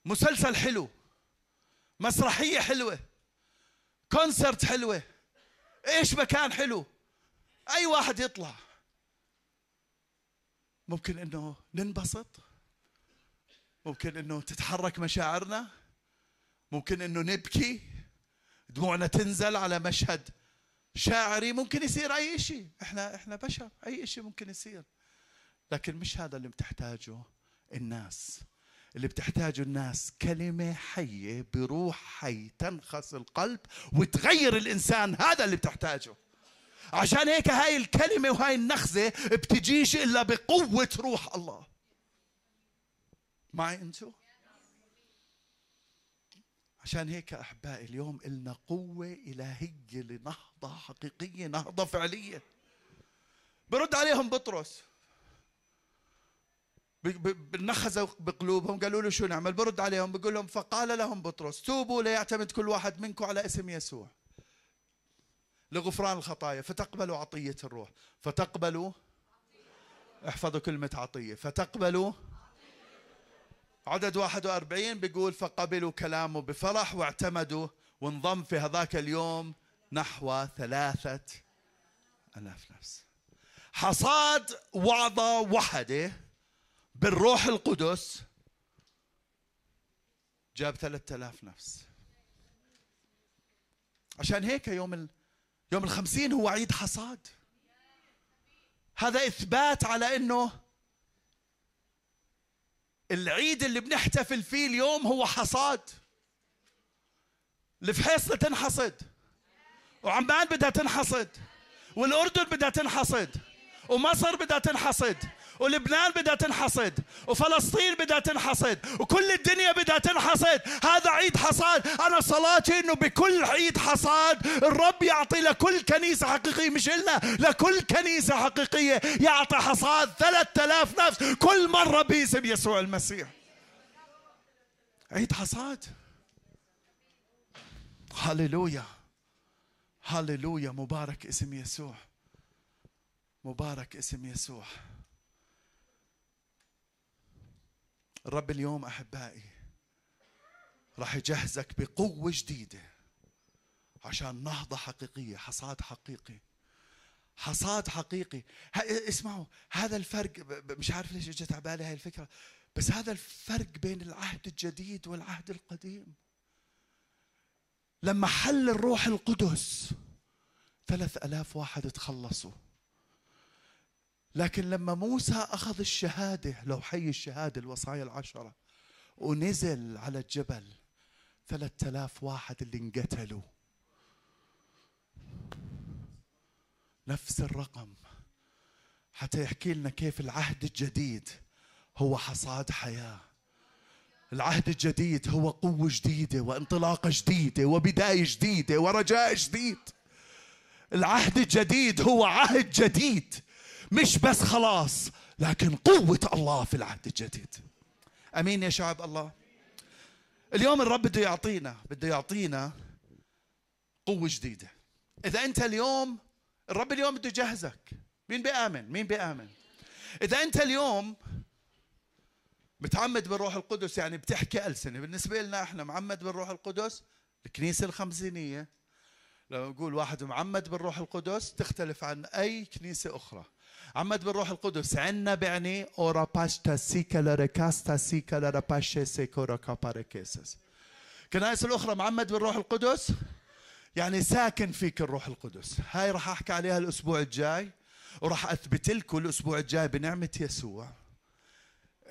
مسلسل حلو. مسرحية حلوة. كونسرت حلوة. إيش مكان حلو؟ أي واحد يطلع. ممكن إنه ننبسط. ممكن إنه تتحرك مشاعرنا. ممكن إنه نبكي. دموعنا تنزل على مشهد شاعري. ممكن يصير أي شيء إحنا إحنا بشر. أي شيء ممكن يصير. لكن مش هذا اللي بتحتاجه الناس. اللي بتحتاجه الناس. كلمة حية بروح حي تنخس القلب وتغير الإنسان هذا اللي بتحتاجه. عشان هيك هاي الكلمة وهاي النخزة بتجيش إلا بقوة روح الله. معي أنتو؟ عشان هيك أحبائي اليوم إلنا قوة إلهية لنهضة حقيقية نهضة فعلية. برد عليهم بطرس. نخزوا بقلوبهم قالوا له شو نعمل؟ برد عليهم بقول لهم فقال لهم بطرس توبوا ليعتمد كل واحد منكم على اسم يسوع. لغفران الخطايا فتقبلوا عطية الروح فتقبلوا احفظوا كلمة عطية فتقبلوا عدد 41 بيقول فقبلوا كلامه بفرح واعتمدوا وانضم في هذاك اليوم نحو ثلاثة ألاف نفس. حصاد وعظة وحدة بالروح القدس جاب ثلاثة آلاف نفس. عشان هيك يوم ال... يوم الخمسين هو عيد حصاد. هذا إثبات على أنه العيد اللي بنحتفل فيه اليوم هو حصاد. الفحيصة تنحصد وعمان بدها تنحصد. والأردن بدها تنحصد. ومصر بدها تنحصد. ولبنان بدها تنحصد وفلسطين بدها تنحصد وكل الدنيا بدها تنحصد. هذا عيد حصاد. أنا صلاتي أنه بكل عيد حصاد الرب يعطي لكل كنيسة حقيقية مش إلنا لكل كنيسة حقيقية يعطي حصاد ثلاثة آلاف نفس كل مرة باسم يسوع المسيح. عيد حصاد. هللويا. هللويا. مبارك اسم يسوع. مبارك اسم يسوع. الرب اليوم أحبائي راح يجهزك بقوة جديدة عشان نهضة حقيقية حصاد حقيقي. حصاد حقيقي. اسمعوا هذا الفرق مش عارف ليش اجت على بالي هاي الفكرة بس هذا الفرق بين العهد الجديد والعهد القديم. لما حل الروح القدس ثلاث ألاف واحد تخلصوا لكن لما موسى أخذ الشهادة لو حي الشهادة الوصايا العشرة ونزل على الجبل ثلاثة آلاف واحد اللي انقتلوا. نفس الرقم. حتى يحكي لنا كيف العهد الجديد هو حصاد حياة. العهد الجديد هو قوة جديدة وانطلاقة جديدة وبداية جديدة ورجاء جديد. العهد الجديد هو عهد جديد. مش بس خلاص لكن قوة الله في العهد الجديد. أمين يا شعب الله. اليوم الرب بده يعطينا بده يعطينا قوة جديدة. إذا أنت اليوم الرب اليوم بده يجهزك. مين بيآمن؟ مين بيآمن؟ إذا أنت اليوم متعمد بالروح القدس يعني بتحكي ألسنة. بالنسبة لنا إحنا معمد بالروح القدس الكنيسة الخمسينية. لو نقول واحد معمد بالروح القدس تختلف عن أي كنيسة أخرى. عمد بالروح القدس. عنا بعني اورا باشتا سيكا لركاستا سيكا لرباشي سيكورا كاباريكيسس كنائس الأخرى معمد بالروح القدس؟ يعني ساكن فيك الروح القدس. هاي راح أحكي عليها الأسبوع الجاي. وراح أثبت لكم الأسبوع الجاي بنعمة يسوع.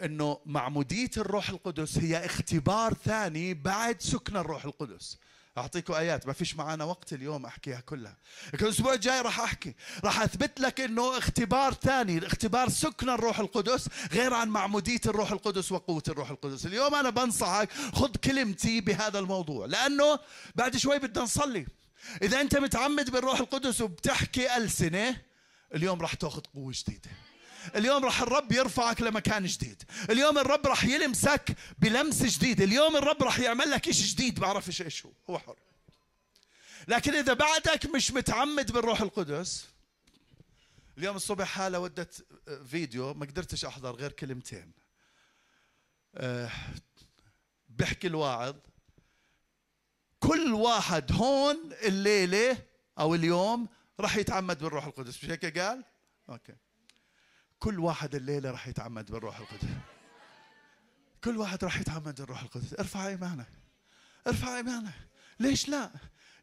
إنه معمودية الروح القدس هي اختبار ثاني بعد سكن الروح القدس. اعطيكم آيات ما فيش معنا وقت اليوم أحكيها كلها. لكن الأسبوع الجاي راح أحكي راح أثبت لك إنه اختبار ثاني اختبار سكن الروح القدس غير عن معمودية الروح القدس وقوة الروح القدس. اليوم أنا بنصحك خذ كلمتي بهذا الموضوع لأنه بعد شوي بدنا نصلي. إذا أنت متعمد بالروح القدس وبتحكي ألسنة اليوم راح تأخذ قوة جديدة. اليوم راح الرب يرفعك لمكان جديد. اليوم الرب راح يلمسك بلمس جديد. اليوم الرب راح يعمل لك شيء جديد بعرفش إيش هو. هو حر. لكن إذا بعدك مش متعمد بالروح القدس اليوم الصبح حالة ودت فيديو ما قدرتش أحضر غير كلمتين. أه بحكي الواعظ. كل واحد هون الليلة أو اليوم راح يتعمد بالروح القدس مش هيك قال؟ أوكي. كل واحد الليلة راح يتعمد بالروح القدس. كل واحد راح يتعمد بالروح القدس. ارفع إيمانك. ارفع إيمانك. ليش لا؟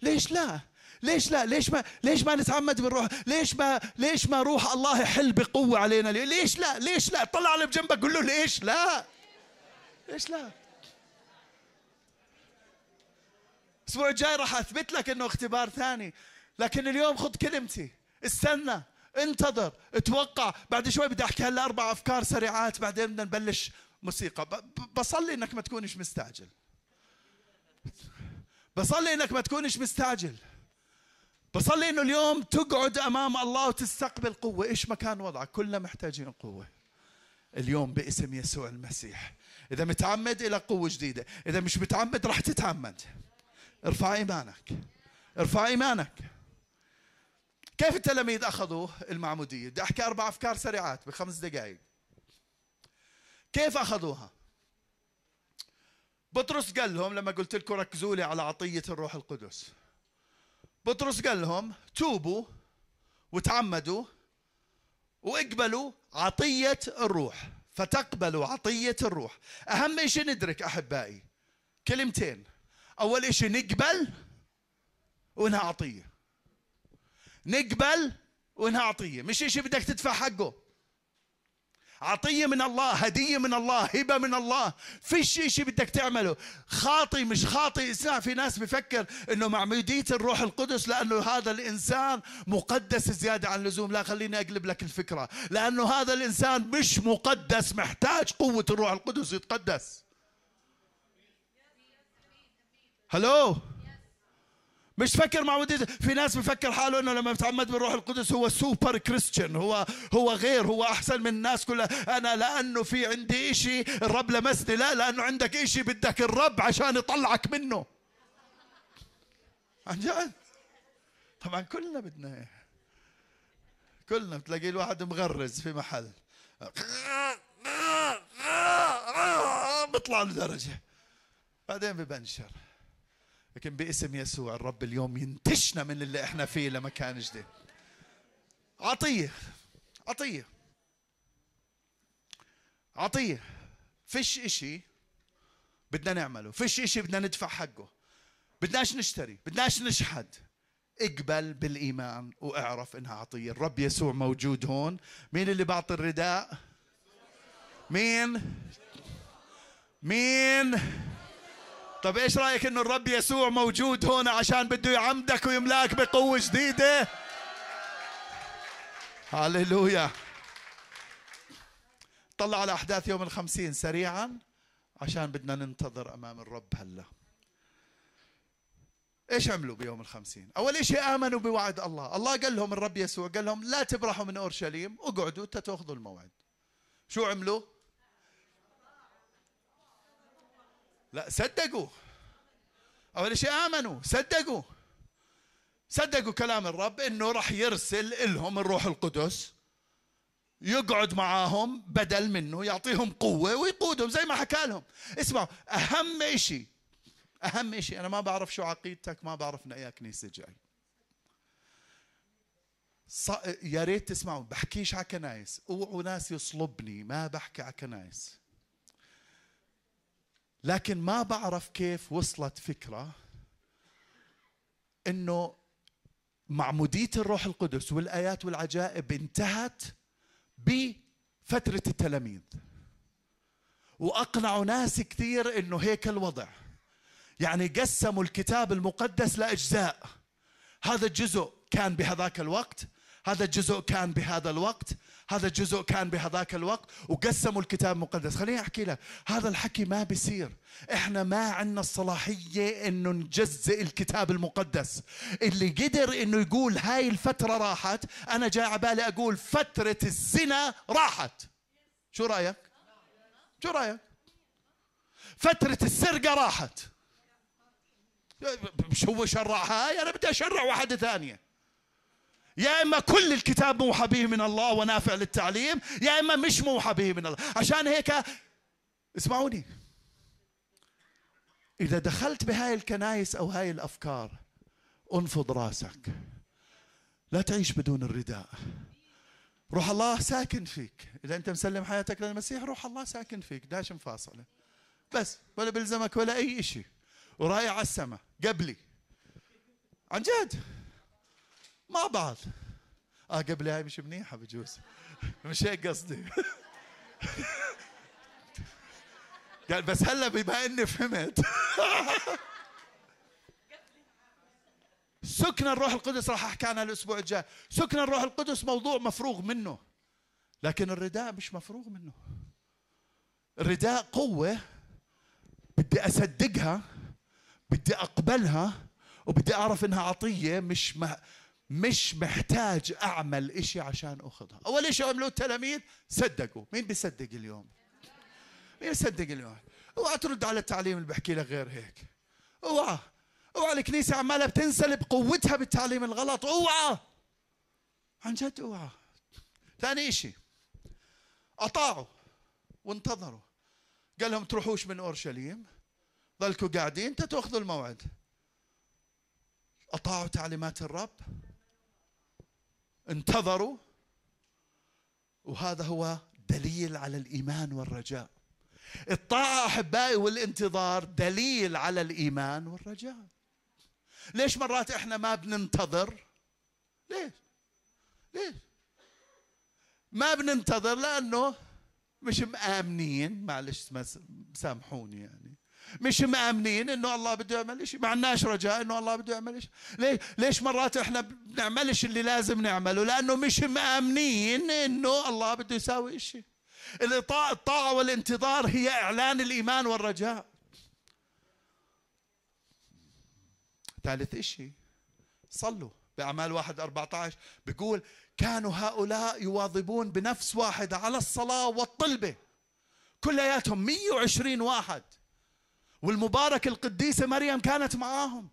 ليش لا؟ ليش لا؟ ليش ما ليش ما نتعمد بالروح؟ ليش ما ليش ما روح الله يحل بقوة علينا ليش لا؟ ليش لا؟ طلع على بجنبك قول له ليش لا؟ ليش لا؟ الأسبوع الجاي راح أثبت لك إنه اختبار ثاني لكن اليوم خذ كلمتي. استنى. انتظر. أتوقع بعد شوي بدي احكي هلا أربع أفكار سريعات بعدين بدنا نبلش موسيقى. بصلي إنك ما تكونش مستعجل. بصلي إنك ما تكونش مستعجل. بصلي إنه اليوم تقعد أمام الله وتستقبل قوة. إيش مكان وضعك؟ كلنا محتاجين قوة. اليوم باسم يسوع المسيح. إذا متعمد إلى قوة جديدة. إذا مش متعمد راح تتعمد. ارفع إيمانك. ارفع إيمانك. كيف التلاميذ اخذوا المعمودية؟ بدي أحكي أربع أفكار سريعات بخمس دقائق كيف أخذوها؟ بطرس قال لهم لما قلت لكم ركزوا لي على عطية الروح القدس. بطرس قال لهم توبوا وتعمدوا وإقبلوا عطية الروح. فتقبلوا عطية الروح. أهم شيء ندرك أحبائي كلمتين. أول شيء نقبل وانها عطيه نقبل وإنها عطية. مش شيء بدك تدفع حقه. عطية من الله هدية من الله هبة من الله. فيش شيء بدك تعمله. خاطي مش خاطي إسمع في ناس بفكر إنه معمودية الروح القدس لأنه هذا الإنسان مقدس زيادة عن اللزوم. لا خليني أقلب لك الفكرة. لأنه هذا الإنسان مش مقدس محتاج قوة الروح القدس يتقدس. هلو مش فكر معمودية في ناس بفكر حاله انه لما بتعمد بالروح القدس هو سوبر كريستيان هو هو غير هو أحسن من الناس كلها. أنا لأنه في عندي إشي الرب لمسني. لا لأنه عندك إشي بدك الرب عشان يطلعك منه. عن جد؟ طبعا كلنا بدنا كلنا بتلاقي الواحد مغرز في محل. بيطلع له درجه بعدين ببنشر. لكن باسم يسوع الرب اليوم ينتشنا من اللي إحنا فيه لمكان جديد. عطية عطية عطية. فيش إشي بدنا نعمله فيش إشي بدنا ندفع حقه. بدناش نشتري بدناش نشحد. اقبل بالإيمان واعرف إنها عطية. الرب يسوع موجود هون. مين اللي بعطي الرداء؟ مين؟ مين؟ طب إيش رأيك إنه الرب يسوع موجود هنا عشان بده يعمدك ويملاك بقوة جديدة؟ هللويا طلع على أحداث يوم الخمسين سريعا عشان بدنا ننتظر أمام الرب هلا. إيش عملوا بيوم الخمسين؟ أول شيء آمنوا بوعد الله. الله قال لهم الرب يسوع قال لهم لا تبرحوا من أورشليم اقعدوا تاخذوا الموعد. شو عملوا؟ لا صدقوا. أول شيء آمنوا صدقوا. صدقوا كلام الرب إنه راح يرسل لهم الروح القدس يقعد معاهم بدل منه يعطيهم قوة ويقودهم زي ما حكى لهم. اسمعوا أهم شيء أهم شيء أنا ما بعرف شو عقيدتك ما بعرف أي كنيسة جاي. ص... يا ريت تسمعوا بحكيش على كنايس. أوعوا ناس يصلبني ما بحكي على كنايس. لكن ما بعرف كيف وصلت فكرة إنه معمودية الروح القدس والآيات والعجائب انتهت بفترة التلاميذ. وأقنعوا ناس كثير إنه هيك الوضع. يعني قسموا الكتاب المقدس لأجزاء. هذا الجزء كان بهذاك الوقت هذا الجزء كان بهذا الوقت هذا الجزء كان بهذاك الوقت وقسموا الكتاب المقدس. خليني أحكي لك هذا الحكي ما بيصير. إحنا ما عندنا الصلاحية إنه نجزئ الكتاب المقدس. اللي قدر إنه يقول هاي الفترة راحت أنا جاي على بالي أقول فترة الزنا راحت. شو رأيك؟ شو رأيك؟ فترة السرقة راحت. مش هو شرع هاي أنا بدي أشرع واحدة ثانية. يا إما كل الكتاب موحى به من الله ونافع للتعليم يا إما مش موحى به من الله. عشان هيك اسمعوني. إذا دخلت بهاي الكنايس أو هاي الأفكار انفض راسك. لا تعيش بدون الرداء. روح الله ساكن فيك. إذا أنت مسلم حياتك للمسيح روح الله ساكن فيك. داش مفاصلة. بس ولا بلزمك ولا أي شيء ورايح على السماء قبلي. عن جد. مع بعض. آه قبل هاي مش منيحة بجوز. مش هيك قصدي. قال بس هلا بما إني فهمت. سكن الروح القدس راح أحكي عنها الأسبوع الجاي. سكن الروح القدس موضوع مفروغ منه. لكن الرداء مش مفروغ منه. الرداء قوة بدي أصدقها بدي أقبلها وبدي أعرف إنها عطية مش مه مش محتاج أعمل إشي عشان أخذها. أول إشي عملوه التلاميذ صدقوا. مين بيصدق اليوم؟ مين يصدق اليوم؟ أوعى ترد على التعليم اللي بحكي لك غير هيك. أوعى. أوعى الكنيسة عمالها بتنسلب قوتها بالتعليم الغلط. أوعى. عن جد أوعى. ثاني إشي. أطاعوا وانتظروا. قال لهم تروحوش من أورشليم. ظلكوا قاعدين تاخذوا الموعد. أطاعوا تعليمات الرب. انتظروا. وهذا هو دليل على الإيمان والرجاء. الطاعة أحبائي والانتظار دليل على الإيمان والرجاء. ليش مرات إحنا ما بننتظر؟ ليش؟ ليش؟ ما بننتظر لأنه مش مآمنين. معلش سامحوني يعني. مش مآمنين إنه الله بده يعمل شيء ما عندناش رجاء إنه الله بده يعمل شيء ليش؟ ليش مرات إحنا بنعملش اللي لازم نعمله؟ لأنه مش مآمنين إنه الله بده يساوي شيء الطاعة والانتظار هي إعلان الإيمان والرجاء. ثالث إشي صلوا بأعمال واحد 14 بيقول كانوا هؤلاء يواظبون بنفس واحدة على الصلاة والطلبة. كلياتهم 120 واحد. والمبارك القديسة مريم كانت معاهم.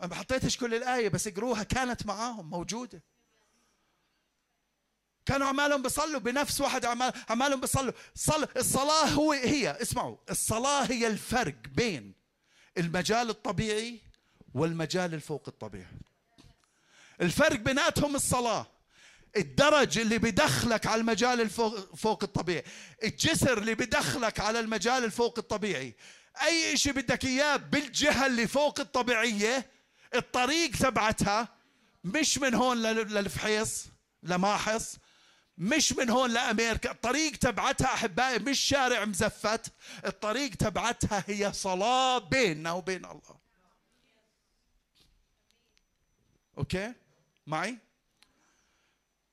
أنا ما حطيتش كل الآية؟ بس اقروها كانت معاهم موجودة. كانوا عمالهم بيصلوا بنفس واحد عمال عمالهم بيصلوا. صل الصلاة هو هي اسمعوا الصلاة هي الفرق بين المجال الطبيعي والمجال الفوق الطبيعي. الفرق بيناتهم الصلاة. الدرج اللي بدخلك على المجال الفوق فوق الطبيعي. الجسر اللي بدخلك على المجال الفوق الطبيعي. أي شيء بدك إياه بالجهة اللي فوق الطبيعية الطريق تبعتها مش من هون للفحيص لماحص مش من هون لأمريكا. الطريق تبعتها أحبائي مش شارع مزفت الطريق تبعتها هي صلاة بيننا وبين الله. أوكي؟ معي؟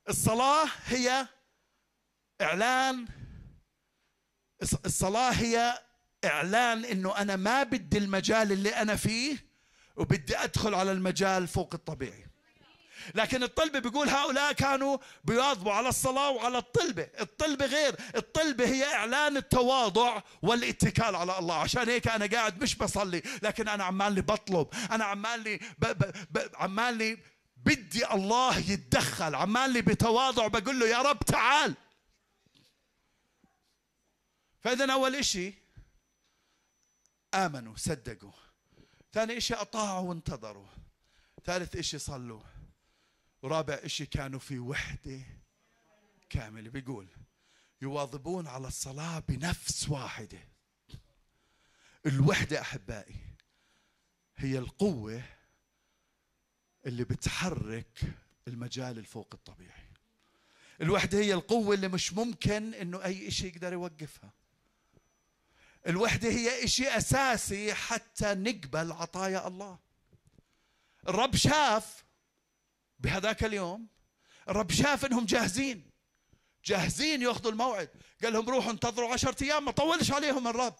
الصلاة هي إعلان الصلاة هي إعلان إنه أنا ما بدي المجال اللي أنا فيه وبدي أدخل على المجال فوق الطبيعي. لكن الطلبة بيقول هؤلاء كانوا بيواظبوا على الصلاة وعلى الطلبة. الطلبة غير. الطلبة هي إعلان التواضع والاتكال على الله. عشان هيك أنا قاعد مش بصلي لكن أنا عمالي بطلب. أنا عمالي ب... ب... ب... عمالي بدي الله يتدخل. عمالي بتواضع بقول له يا رب تعال. فإذا أول إشي آمنوا صدقوا ثاني إشي أطاعوا وانتظروا. ثالث إشي صلوا. ورابع إشي كانوا في وحدة كاملة. بيقول يواظبون على الصلاة بنفس واحدة. الوحدة أحبائي هي القوة اللي بتحرك المجال الفوق الطبيعي. الوحدة هي القوة اللي مش ممكن إنه أي إشي يقدر يوقفها. الوحدة هي إشي أساسي حتى نقبل عطايا الله. الرب شاف بهذاك اليوم الرب شاف إنهم جاهزين. جاهزين يأخذوا الموعد. قال لهم روحوا انتظروا عشرة أيام ما طولش عليهم الرب.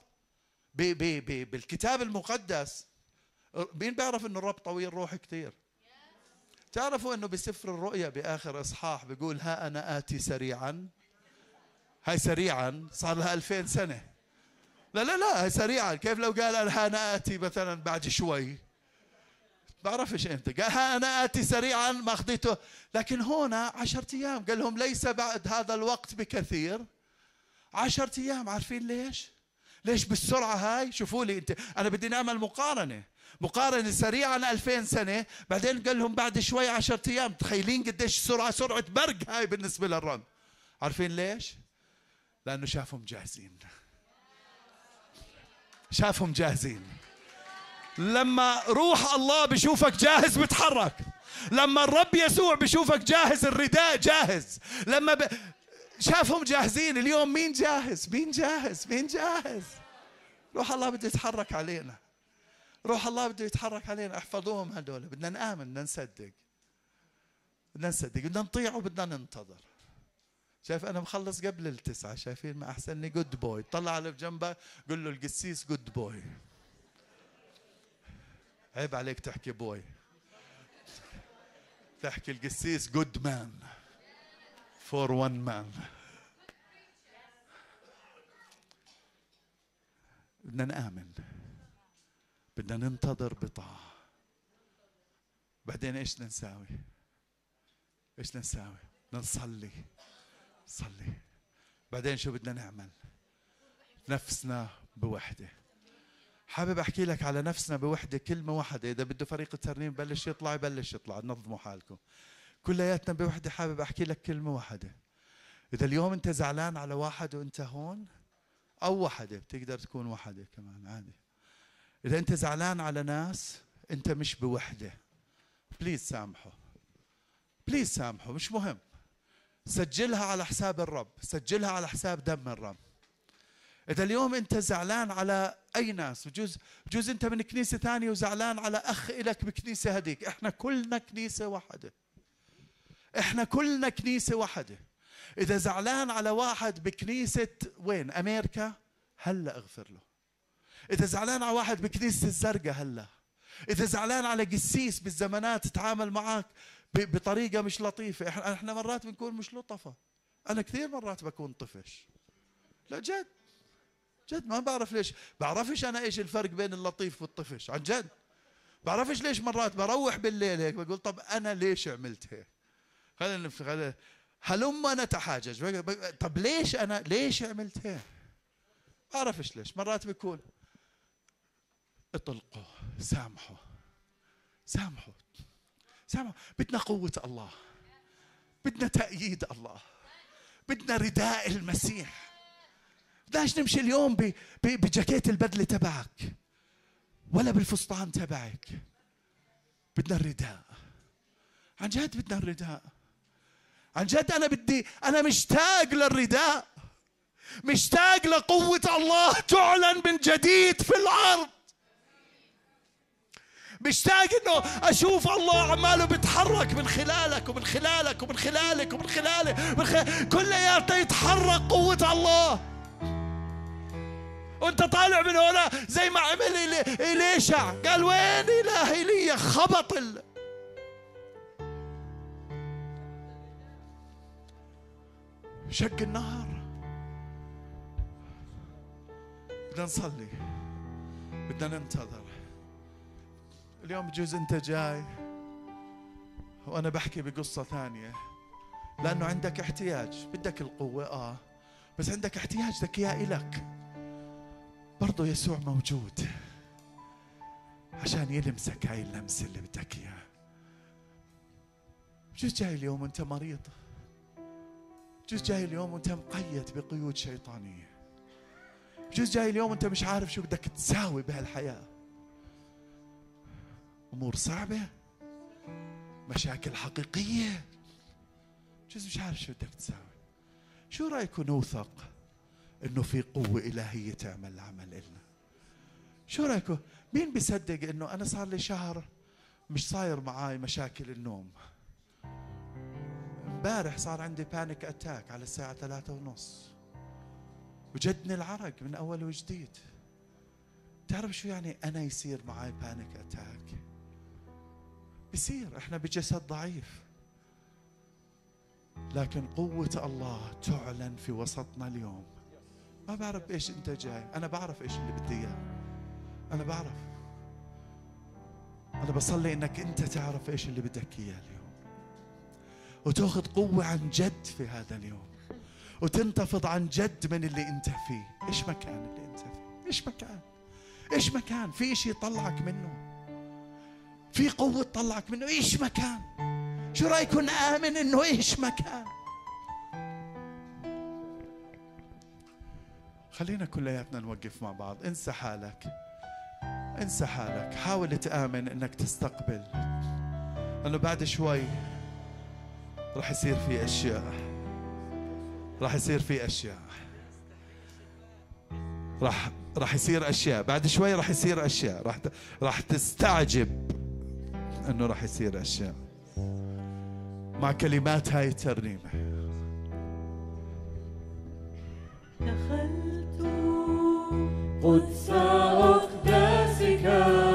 بي بي بي بالكتاب المقدس مين بيعرف إنه الرب طويل روح كثير تعرفوا إنه بسفر الرؤيا بآخر إصحاح بيقول ها أنا آتي سريعا. هاي سريعا صار لها 2000 سنة. لا لا لا سريعا كيف لو قال ها أنا آتي مثلا بعد شوي؟ بعرفش إمتى قال ها أنا آتي سريعا ما أخذته. لكن هنا عشرة أيام قال لهم ليس بعد هذا الوقت بكثير. عشرة أيام عارفين ليش؟ ليش بالسرعة هاي؟ شوفوا لي أنت. أنا بدي نعمل مقارنة. مقارنة سريعا 2000 سنة بعدين قال لهم بعد شوي عشرة أيام. تخيلين قديش سرعة سرعة برق هاي بالنسبة للرب عارفين ليش؟ لأنه شافهم جاهزين. شافهم جاهزين. لما روح الله بشوفك جاهز بتحرك لما الرب يسوع بشوفك جاهز الرداء جاهز. لما ب... شافهم جاهزين اليوم مين جاهز؟ مين جاهز؟ مين جاهز؟ روح الله بده يتحرك علينا. روح الله بده يتحرك علينا. احفظوهم هدول. بدنا نآمن بدنا نصدق. بدنا نصدق. بدنا نطيع وبدنا ننتظر. شايف أنا مخلص قبل التسعة شايفين ما أحسنني good boy طلع على جنبه قول له القسيس good boy عيب عليك تحكي boy تحكي القسيس good man for one man بدنا نآمن. بدنا ننتظر بطاعة. بعدين إيش نساوي إيش نساوي نصلي. نصلي بعدين شو بدنا نعمل؟ نفسنا بوحدة. حابب أحكي لك على نفسنا بوحدة كلمة واحدة. إذا بده فريق الترنيم بلش يطلع يبلش يطلع. نظموا حالكم. كلياتنا بوحدة حابب أحكي لك كلمة واحدة. إذا اليوم أنت زعلان على واحد وأنت هون أو وحدة بتقدر تكون وحدة كمان عادي. إذا أنت زعلان على ناس أنت مش بوحدة. please سامحه. please سامحه مش مهم. سجلها على حساب الرب سجلها على حساب دم الرب. إذا اليوم أنت زعلان على أي ناس؟ بجوز بجوز أنت من كنيسة ثانية وزعلان على أخ إلك بكنيسة هذيك. إحنا كلنا كنيسة واحدة. إحنا كلنا كنيسة واحدة. إذا زعلان على واحد بكنيسة وين؟ أمريكا؟ هلا أغفر له. إذا زعلان على واحد بكنيسة الزرقاء؟ هلا. إذا زعلان على قسيس بالزمانات تعامل معك بطريقة مش لطيفة. إحنا إحنا مرات بنكون مش لطفة. أنا كثير مرات بكون طفش. لا جد. جد ما بعرف ليش. بعرفش أنا إيش الفرق بين اللطيف والطفش. عن جد. بعرفش ليش مرات بروح بالليل هيك بقول طب أنا ليش عملت هيك؟ خلينا خلينا هلما نتحاجج طب ليش أنا ليش عملت هيك؟ بعرفش ليش. مرات بيكون اطلقوا سامحوا. سامحوا. سامحوا بدنا قوة الله. بدنا تأييد الله. بدنا رداء المسيح. بدناش نمشي اليوم بجاكيت البدلة تبعك. ولا بالفستان تبعك. بدنا الرداء. عن جد بدنا الرداء. عن جد أنا بدي أنا مشتاق للرداء. مشتاق لقوة الله تعلن من جديد في الأرض. مشتاق إنه أشوف الله عماله بيتحرك من خلالك ومن خلالك ومن خلالك ومن خلالك من خلالك كلياته يتحرك قوة الله. وأنت طالع من هنا زي ما عمل إليشع. قال وين إله إيليا خبط ال... شق النهر. بدنا نصلي. بدنا ننتظر. اليوم بجوز انت جاي وأنا بحكي بقصة ثانية. لأنه عندك احتياج بدك القوة آه. بس عندك احتياج بدك اياه إلك. برضه يسوع موجود. عشان يلمسك هاي اللمسة اللي بدك إياها. بجوز جاي اليوم وأنت مريض. بجوز جاي اليوم وأنت مقيد بقيود شيطانية. بجوز جاي اليوم وأنت مش عارف شو بدك تساوي بهالحياة. أمور صعبة مشاكل حقيقية. جزء مش عارف شو بدك تساوي. شو رايكم نوثق إنه في قوة إلهية تعمل العمل إلنا؟ شو رايكم مين بيصدق إنه أنا صار لي شهر مش صاير معاي مشاكل النوم؟ امبارح صار عندي panic attack على الساعة ثلاثة ونص. وجدني العرق من أول وجديد. تعرف شو يعني أنا يصير معي panic attack بصير إحنا بجسد ضعيف. لكن قوة الله تعلن في وسطنا اليوم. ما بعرف إيش أنت جاي. أنا بعرف إيش اللي بدي إياه. أنا بعرف. أنا بصلي إنك أنت تعرف إيش اللي بدك إياه اليوم. وتأخذ قوة عن جد في هذا اليوم. وتنتفض عن جد من اللي أنت فيه. إيش مكان اللي أنت فيه؟ إيش مكان؟ إيش مكان؟ في شيء يطلعك منه. في قوة تطلعك منه. إيش مكان؟ شو رايكم نآمن إنه إيش مكان؟ خلينا كلياتنا نوقف مع بعض. انسى حالك. انسى حالك. حاول تآمن إنك تستقبل. لأنه بعد شوي راح يصير في أشياء. راح يصير في أشياء. راح راح يصير أشياء. بعد شوي راح يصير أشياء. راح راح تستعجب. إنه راح يصير أشياء. مع كلمات هاي الترنيمة. دخلت قدس أقداسك.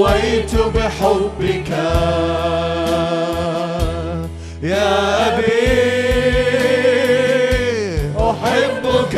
تقويت بحبك. يا أبي أحبك.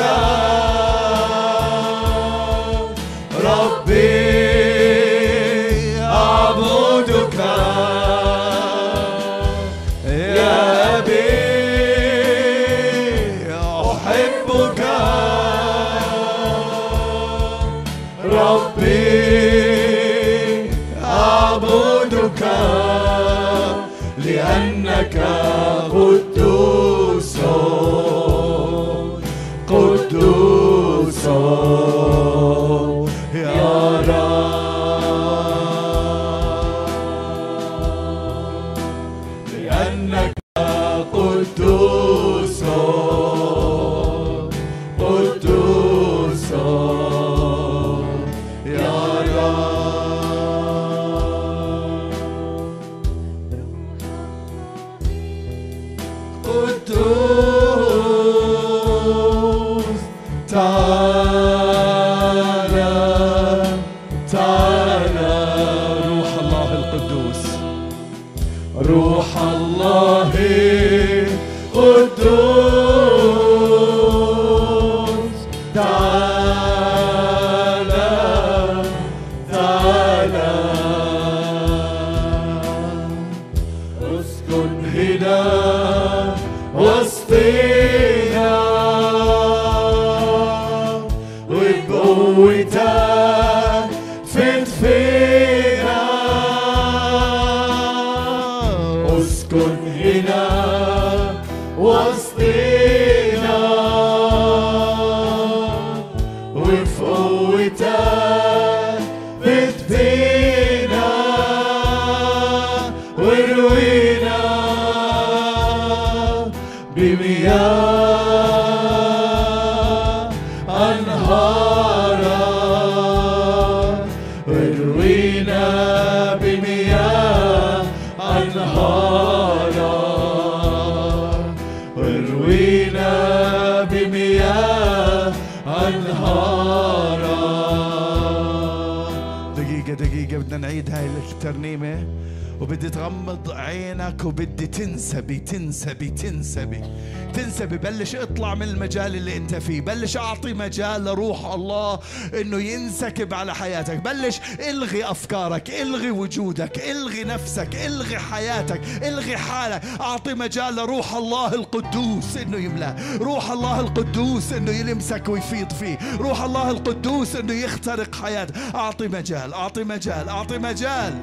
تنسبي بلش اطلع من المجال اللي انت فيه بلش اعطي مجال لروح الله انه ينسكب على حياتك بلش الغي افكارك الغي وجودك الغي نفسك الغي حياتك الغي حالك اعطي مجال لروح الله القدوس انه يملاه روح الله القدوس انه يلمسك ويفيض فيه روح الله القدوس انه يخترق حياتك اعطي مجال اعطي مجال اعطي مجال.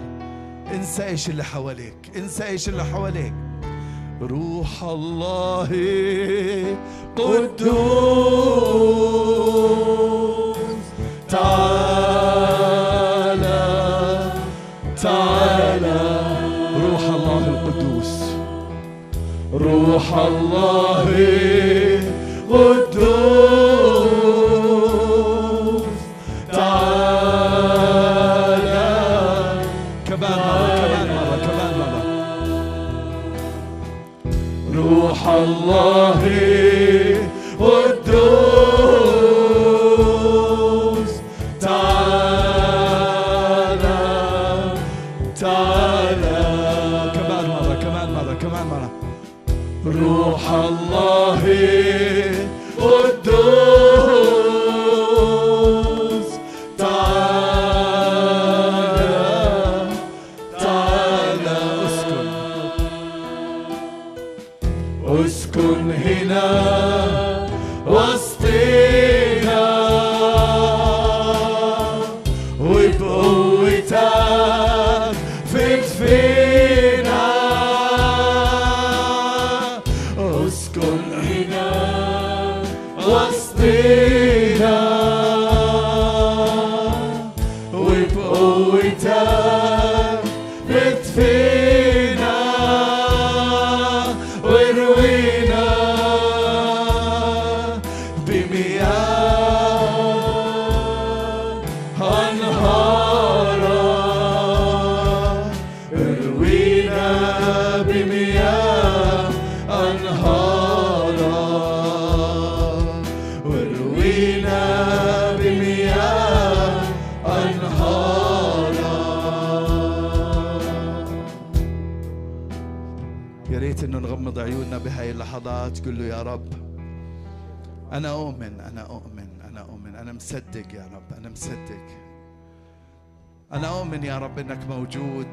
انسى إيش اللي حواليك انسى إيش اللي حواليك. روح الله قدوس. تعالى تعالى. روح الله القدوس. روح الله إنك موجود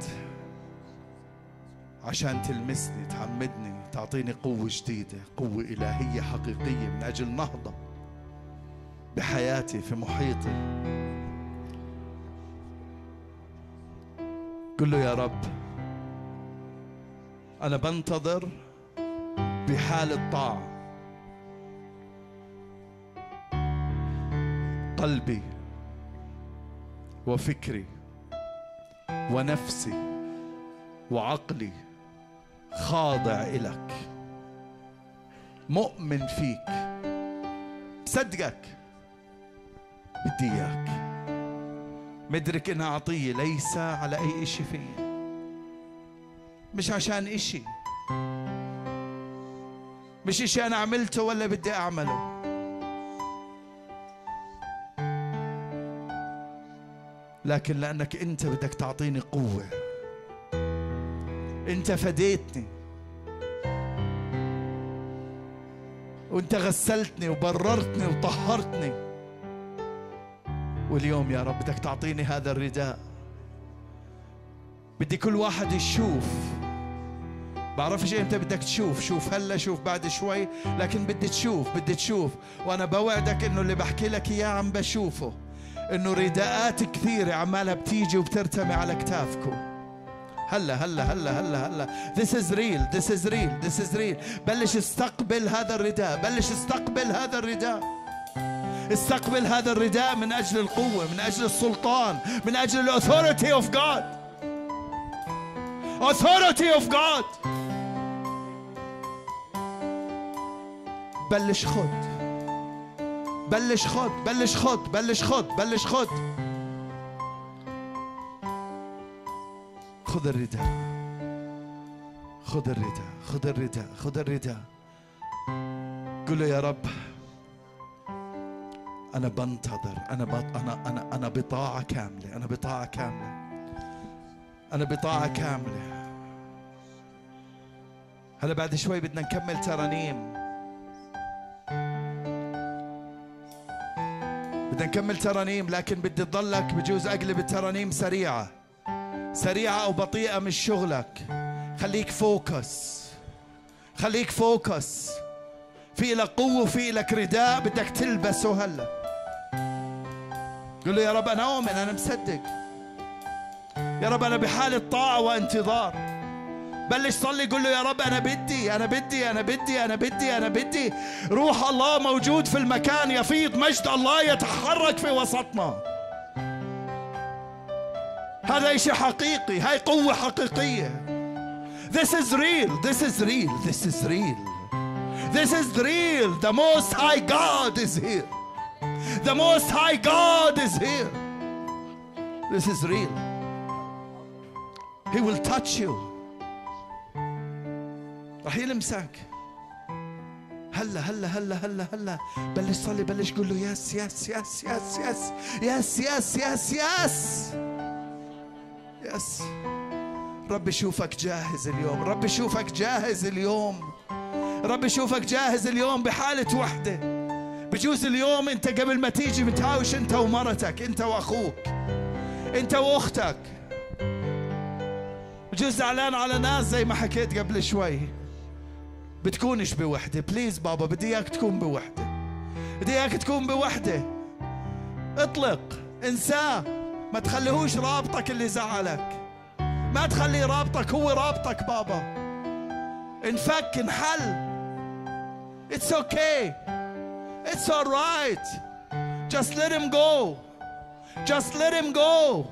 عشان تلمسني تعمدني تعطيني قوة جديدة قوة إلهية حقيقية من أجل نهضة بحياتي في محيطي. قل له يا رب أنا بنتظر بحالة طاعة قلبي وفكري ونفسي وعقلي خاضع إلك. مؤمن فيك. صدقك. بدي إياك. مدرك إنها عطية ليس على أي إشي فيي مش عشان إشي. مش إشي أنا عملته ولا بدي أعمله. لكن لأنك أنت بدك تعطيني قوة. أنت فديتني. وأنت غسلتني وبررتني وطهرتني. واليوم يا رب بدك تعطيني هذا الرداء. بدي كل واحد يشوف. بعرفش إمتى بدك تشوف. شوف هلا شوف بعد شوي. لكن بدي تشوف بدي تشوف. وأنا بوعدك إنه اللي بحكي لك إياه عم بشوفه. إنه رداءات كثيرة عمالها بتيجي وبترتمي على كتافكم. هلا هلا هلا هلا هلا. This is real This is real This is real. بلش استقبل هذا الرداء بلش استقبل هذا الرداء. استقبل هذا الرداء من أجل القوة من أجل السلطان من أجل ال authority of God authority of God. بلش خد. بلش خد بلش خد بلش خد بلش خد خذ الرداء خذ الرداء خذ الرداء خذ الرداء. قل له يا رب أنا بنتظر أنا بط... أنا أنا أنا بطاعة كاملة أنا بطاعة كاملة أنا بطاعة كاملة. هلا بعد شوي بدنا نكمل ترانيم. بدنا نكمل ترانيم لكن بدي تضلك بجوز أقلب الترانيم سريعة. سريعة أو بطيئة مش شغلك. خليك focus. خليك focus. في لك قوة وفي لك رداء بدك تلبسه هلا. قل له يا رب أنا أؤمن أنا مصدق. يا رب أنا بحالة طاعة وانتظار. بلش صلي قل له يا رب أنا بدي أنا بدي أنا بدي أنا بدي أنا بدي. روح الله موجود في المكان يفيض مجد الله يتحرك في وسطنا. هذا إشي حقيقي هاي قوة حقيقية. This is real This is real This is real. This is real. The Most High God is here. The Most High God is here. This is real. He will touch you. راح يلمسك هلا هلا هلا هلا هلا. بلش صلي بلش قول له yes yes yes yes yes yes yes yes yes. yes. رب يشوفك جاهز اليوم. رب يشوفك جاهز اليوم. رب يشوفك جاهز اليوم بحالة وحدة. بجوز اليوم انت قبل ما تيجي متهاوش انت ومرتك انت واخوك انت واختك. بجوز زعلان على ناس زي ما حكيت قبل شوي. بتكونش بوحدة. بليز بابا بدي إياك تكون بوحدة. بدي إياك تكون بوحدة. اطلق. انساه ما تخليهوش رابطك اللي زعلك. ما تخلي رابطك هو رابطك بابا. انفك انحل. It's okay. It's alright Just let him go. Just let him go.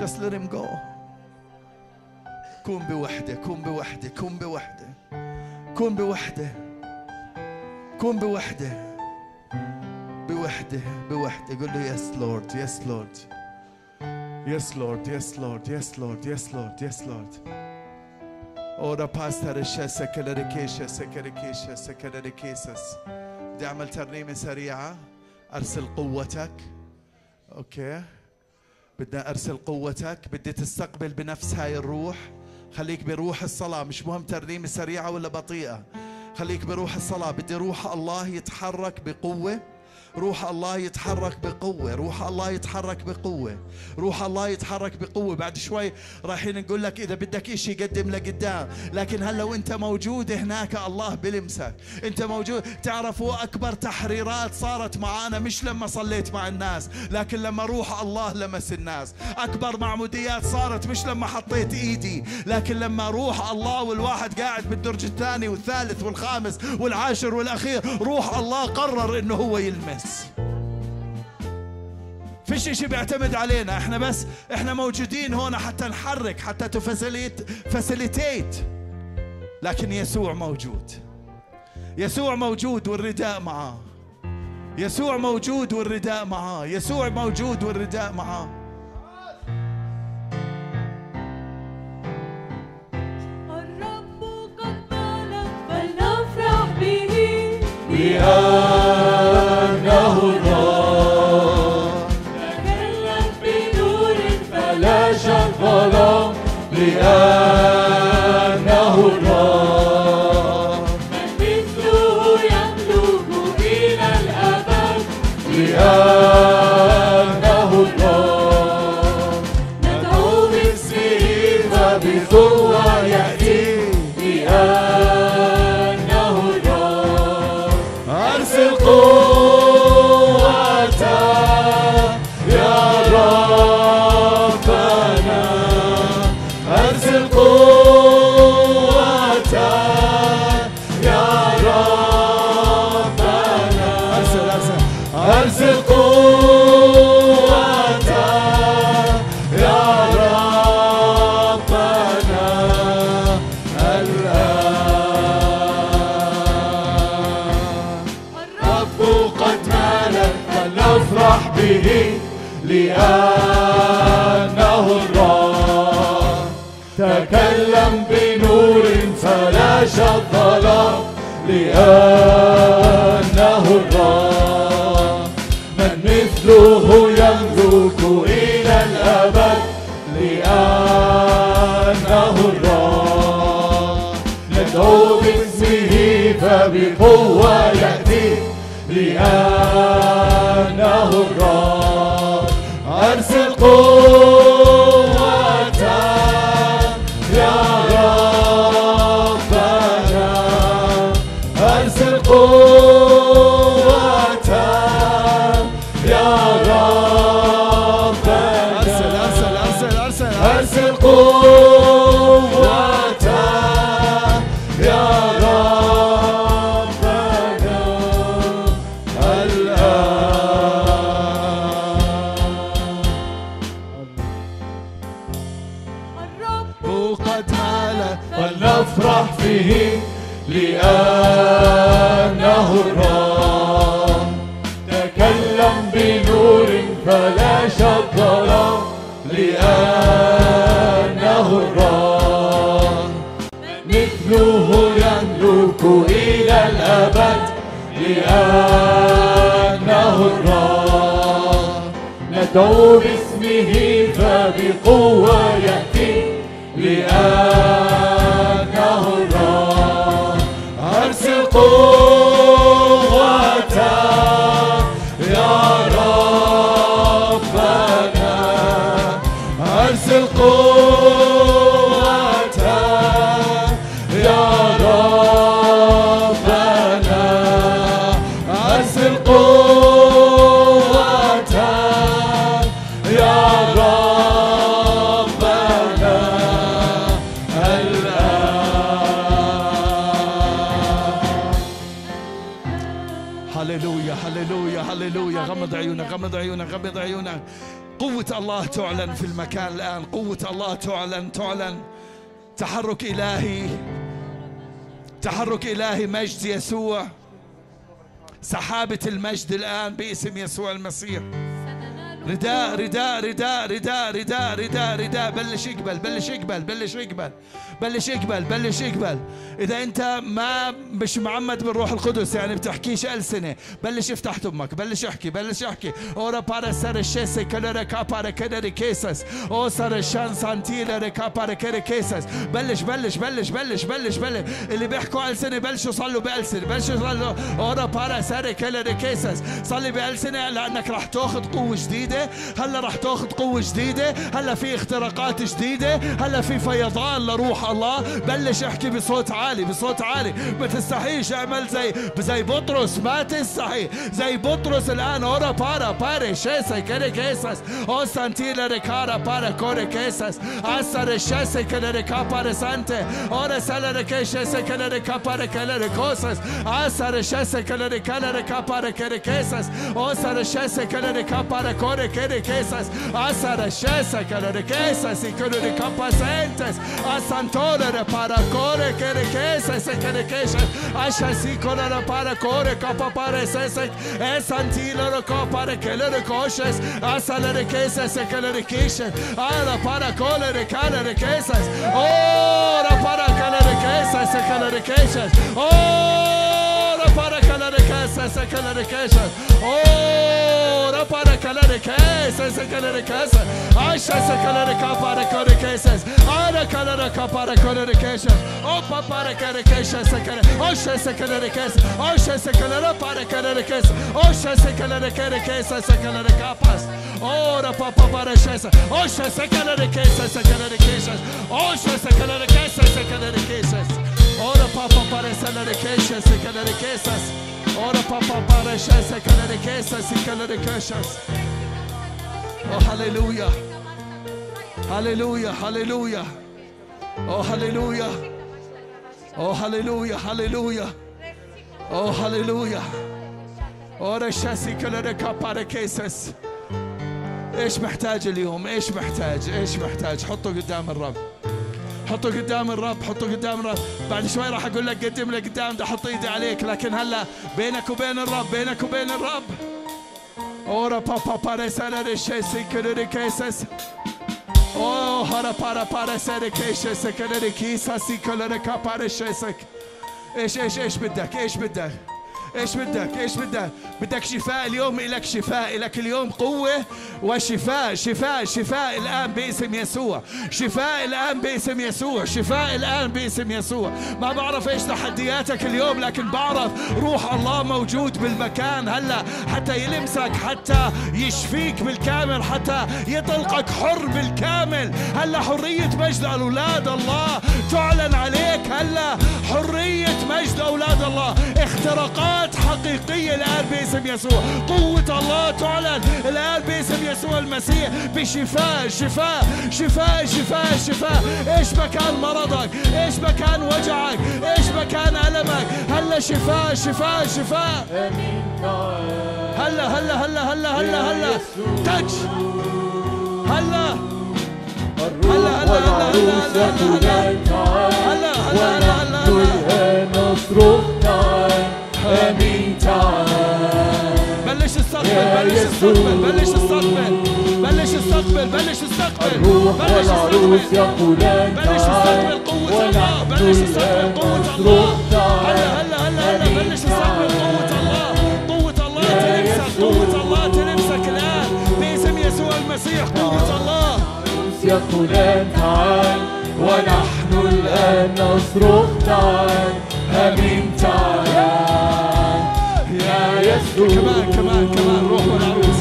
Just let him go. كون بوحدة كون بوحدة كون بوحدة. كون بوحدة. كون بوحدة. بوحدة. بوحدة. قول له يس لورد يس لورد يس لورد يس لورد يس لورد يس لورد يس لورد باستر الشاسة كالريكيشة سكريكيشة سكريكيسس بدي اعمل ترنيمة سريعة ارسل قوتك أوكي بدنا ارسل قوتك بدي تستقبل بنفس هاي الروح خليك بروح الصلاة مش مهم ترنيمة سريعة ولا بطيئة. خليك بروح الصلاة بدي روح الله يتحرك بقوة. روح الله يتحرك بقوة روح الله يتحرك بقوة روح الله يتحرك بقوة. بعد شوي رايحين نقول لك إذا بدك إشي قدم لقدام لكن هلا وأنت موجود هناك الله بلمسك. أنت موجود تعرفوا أكبر تحريرات صارت معانا مش لما صليت مع الناس لكن لما روح الله لمس الناس. أكبر معموديات صارت مش لما حطيت إيدي لكن لما روح الله والواحد قاعد بالدرج الثاني والثالث والخامس والعاشر والأخير روح الله قرر إنه هو يلمس. فيش اشي بيعتمد علينا. إحنا بس إحنا موجودين هون حتى نحرك حتى تفاسيليت فاسيليتيت لكن يسوع موجود. يسوع موجود والرداء معاه. يسوع موجود والرداء معاه. يسوع موجود والرداء معاه. الرب قد بلغ فلنفرح به. لأنه الرب أرسل قوة الرب مثله يملك إلى الأبد لأنه الرب ندعو باسمه فبقوة يأتي لأنه الرب أرسل قوة عيونك غمض عيونك. قوة الله تعلن في المكان الآن. قوة الله تعلن تعلن. تحرك إلهي. تحرك إلهي مجد يسوع. سحابة المجد الآن باسم يسوع المسيح. رداء رداء رداء رداء رداء رداء رداء بلش يقبل بلش يقبل بلش يقبل بلش يقبل بلش يقبل. إذا أنت ما مش معمد بالروح القدس يعني بتحكيش السنة بلش افتح تمك بلش احكي بلش احكي أورا بارا سر الشيسي كلورا كابارا كدري كيسس. أو سر الشان سانتيلا كابارا كدري كيسس. بلش بلش بلش بلش بلش بلش. اللي بيحكوا ألسنة بلشوا صلوا بألسنة بلشوا صلوا. أورا بارا سر كلورا كيسس. صلي بألسنة لأنك راح تاخذ قوة جديدة؟ هلا راح تاخذ قوة جديدة؟ هلا في اختراقات جديدة؟ هلا في فيضان لروح الله؟ بلش احكي بصوت عالي بصوت عالي. ما تستحيش أعمل زي زي بطرس. ما تستحي. زي بطرس الآن. أورا بارا باري شيسا كري كيسس. أو سانتيلا ريكارا بارا كوري كيسس. اسر الشيسا كري ريكا بارا سانتي. أورا سالا ريكي شيسا كري ريكا بارا كري ريكوسس. اسر الشيسا كري ريكا بارا كري كيسس. أو سر الشيسا كري ريكا بارا كوري que riquezas, hasta riqueza, que riquezas y que ricampacentes, hasta todo para core que riquezas y que riquezas, hasta si color para core capa para ese, es antíloro para que le ricoches, hasta la riqueza y que le riquezas, ahora para core de cara riquezas, ahora para que le riquezas y que le riquezas, ahora para que requesa, saca la requesa. Ora para que la requesa, saca la requesa. Aisha, saca la requesa para que requesas. Ara cala requesa para que requesas. Opa para que requesa, saca la Osha, saca la requesa. Osha, saca la para que requesa. Osha, saca la requesa, saca la recapas. Ora papa para chesa. Osha, saca la requesa, saca la requesa. Osha, saca la requesa, saca la requesa. Ora papa para essa na requesa, saca la requesa. Ora papa para kesha sekara kesha sekara kesha. Oh hallelujah. Hallelujah, hallelujah. Oh, hallelujah. Oh, hallelujah, hallelujah. Oh, hallelujah. ورا الشاسي كلنا كابارا كيسس إيش محتاج اليوم إيش محتاج إيش محتاج حطه قدام الرب حطه قدام الرب حطه قدام الرب. بعد شوي راح أقول لك قدم لك قدام ده أحط إيدي عليك. لكن هلا بينك وبين الرب بينك وبين الرب. أورا بابا باريسانا الشيسي كلنا كيسس Oh, hara para para sere كيشة سكنة كيسة سيكولة كابارة شيسك إيش إيش إيش بدك؟ إيش بدك؟ إيش بدك؟ إيش بدك؟ بدك شفاء اليوم؟ لك شفاء لك اليوم قوة. وشفاء شفاء شفاء الآن باسم يسوع. شفاء الآن باسم يسوع. شفاء الآن باسم يسوع. ما بعرف إيش تحدياتك اليوم لكن بعرف روح الله موجود بالمكان هلا. حتى يلمسك حتى يشفيك بالكامل حتى يطلقك حر بالكامل. هلا حرية مجد أولاد الله تعلن عليك هلا. حرية مجد أولاد الله. اختراقات حقيقية الآن باسم يسوع قوة الله تعلن الآن باسم يسوع المسيح بشفاء شفاء شفاء شفاء شفاء إيش مكان مرضك إيش مكان وجعك إيش مكان ألمك هلا شفاء شفاء شفاء هلا هلا هلا هلا هلا هلا تج هلا هلا هلا هلا هلا هلا هلا هلا هلا هلا نصرخ تعال امين تعال بلش استقبل بلش استقبل بلش استقبل بلش استقبل بلش استقبل الروح بلش والعروس استقبل يقولان بلش استقبل قوة الله بلش استقبل قوة الله. هلا هلا هلا هلا بلش استقبل قوة الله قوة الله تلمسك قوة الله تلمسك الآن. باسم يسوع المسيح قوة الله. يقولان تعال ونحن الآن نصرخ تعال. آمين تعال. يسوع كمان كمان كمان روح والعروس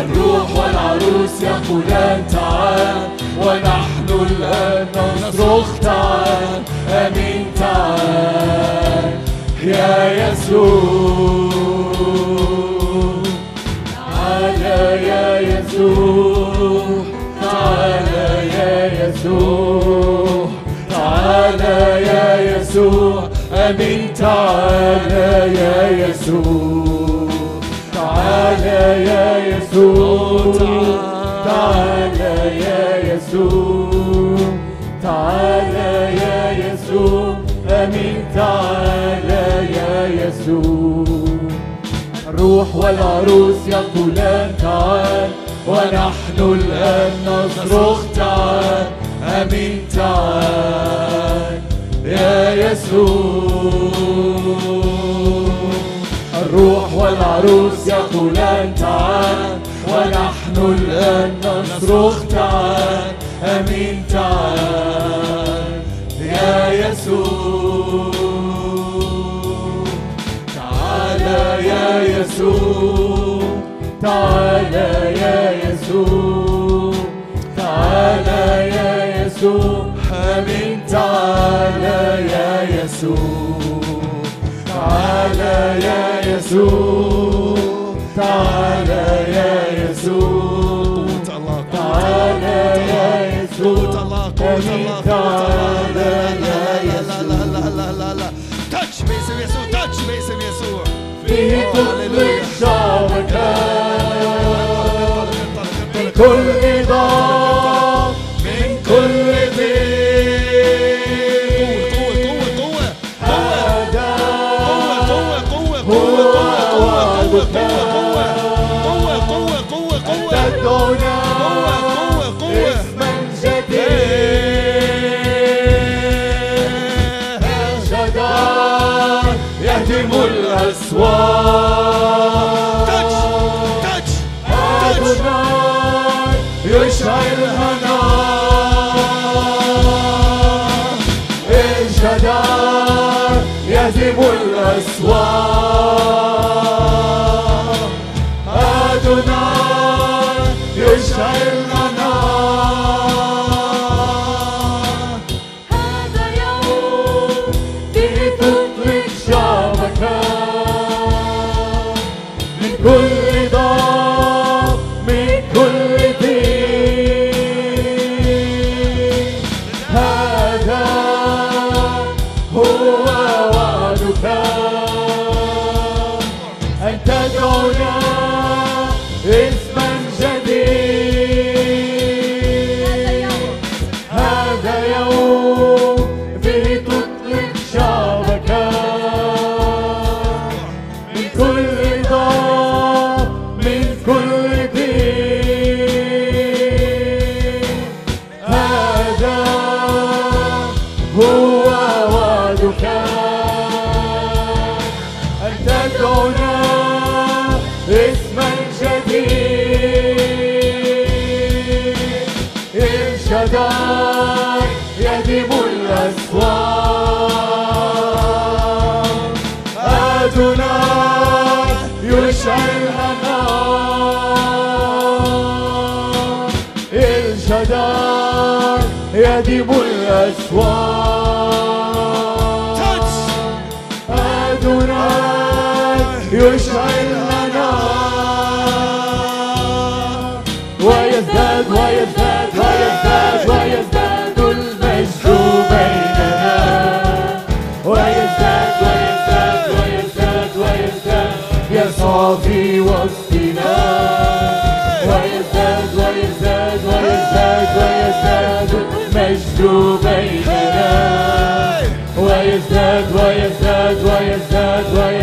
الروح والعروس يقولان تعال ونحن الآن نصرخ تعال امين تعال يا يسوع تعال يا يسوع تعال يا يسوع تعال يا يسوع امين تعال يا يسوع تعال يا يسوع تعال يا يسوع تعال يا يسوع أمين تعال يا يسوع الروح والعروس يقولان تعال ونحن الآن نصرخ تعال أمين تعال. يا يسوع. الروح والعروس يقولان تعال ونحن الآن نصرخ تعال. أمين تعال. يا يسوع. تعال يا يسوع. تعال يا يسوع. تعال يا يسوع. تعال يا يسوع تعال يا يسوع تعال يا يسوع تعال يا يسوع تعالى يا يسوع. تاتش باسم يسوع تاتش باسم يسوع في كل الشعب كل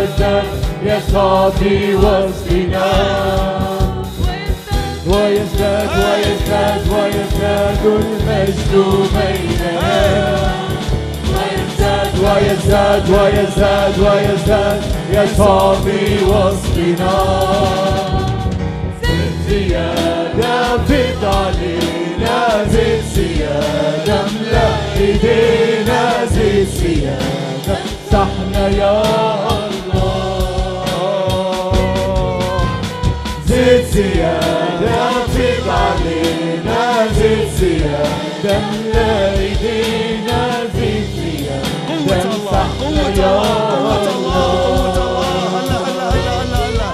ويزداد يسعى في وسطنا ويزداد ويزداد ويزداد المجد بيننا ويزداد ويزداد ويزداد ويزداد يسعى في وسطنا زد زيادة فد علينا زد زيادة املأ ايدينا زد زيادة صحنا يا زد زيادة فد علينا زد زيادة املأ ايدينا زد زيادة قوة الله قوة الله قوة الله قوة الله. هلا هلا هلا هلا هلا.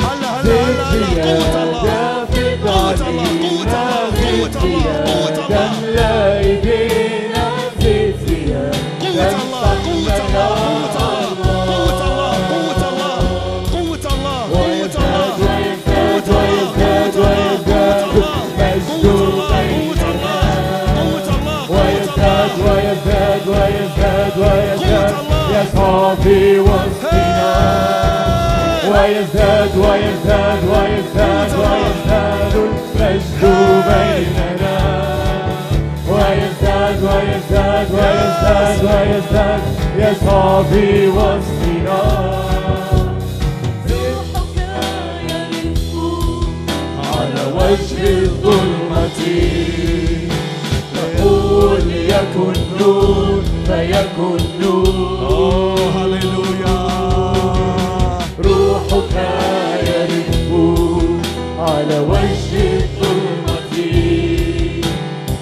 هلا هلا هلا قوة الله. قوة الله قوة الله قوة الله قوة الله. ويزداد يسعى في وسطنا ويزداد ويزداد ويزداد ويزداد المجد بيننا ويزداد ويزداد ويزداد ويزداد يسعى في وسطنا وجه الظلمة نقول ليكن نور فيكن نور هللويا روحك يرف على وجه الظلمة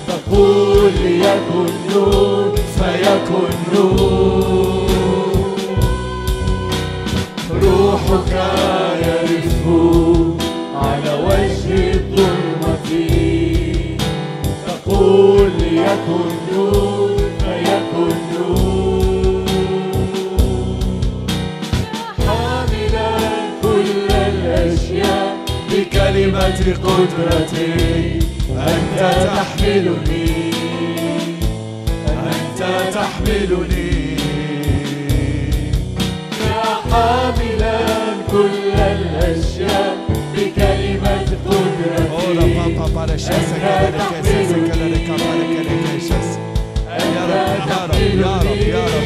تقول ليكن نور فيكن نور روحك يرف على وجه الظلمة تقول ليكن قدرتي أنت تحملني. أنت تحملني. يا حاملا كل الأشياء بكلمة قدرتي. أنت تحملني. يا رب.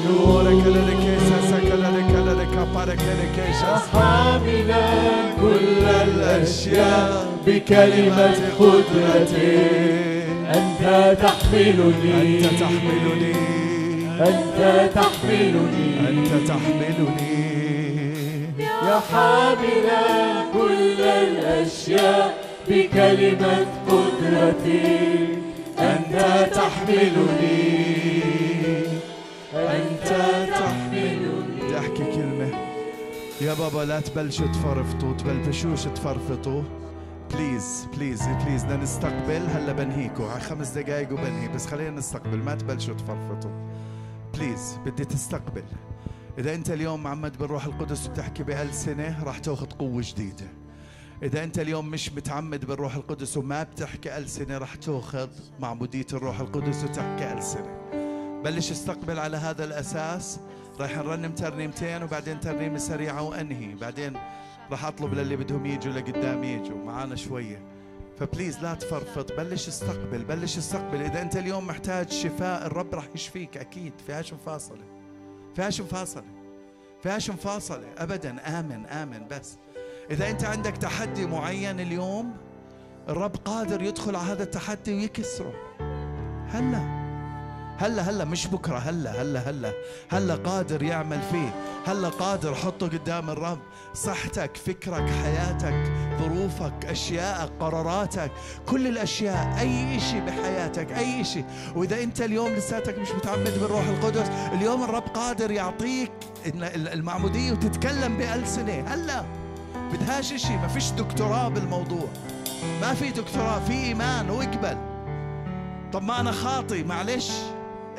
حاملا كل الأشياء بكلمة قدرتي أنت تحملني أنت تحملني أنت تحملني أنت تحملني يا حاملا كل الأشياء بكلمة قدرتي أنت تحملني بابا لا تبلشوا تفرفطوا تبلبشوش تفرفطوا please please please بدنا نستقبل. هلا بنهيكوا على خمس دقايق وبنهي بس خلينا نستقبل ما تبلشوا تفرفطوا please بدي تستقبل. إذا أنت اليوم معمد بالروح القدس وبتحكي بألسنة راح تاخذ قوة جديدة. إذا أنت اليوم مش متعمد بالروح القدس وما بتحكي ألسنة راح تاخذ معمودية الروح القدس وتحكي ألسنة بلش استقبل على هذا الأساس. راح نرنم ترنيمتين وبعدين ترنيمه سريعة وأنهي. بعدين راح أطلب للي بدهم يجوا لقدام يجوا. معانا شوية. فبليز لا تفرفط. بلش استقبل بلش استقبل. إذا أنت اليوم محتاج شفاء الرب راح يشفيك أكيد. فيهاش مفاصلة. فيهاش مفاصلة. فيهاش مفاصلة. ابدا. آمن آمن. بس. إذا أنت عندك تحدي معين اليوم الرب قادر يدخل على هذا التحدي ويكسره. هلا. هلا هلا مش بكرة هلا هلا هلا. هلا قادر يعمل فيه. هلا قادر حطه قدام الرب. صحتك فكرك حياتك ظروفك أشيائك قراراتك كل الأشياء أي شيء بحياتك أي شيء وإذا أنت اليوم لساتك مش متعمد بالروح القدس اليوم الرب قادر يعطيك المعمودية وتتكلم بالسنه هلا بدهاش شيء ما فيش دكتوراه بالموضوع. ما في دكتوراه في إيمان واقبل طب ما أنا خاطي معلش.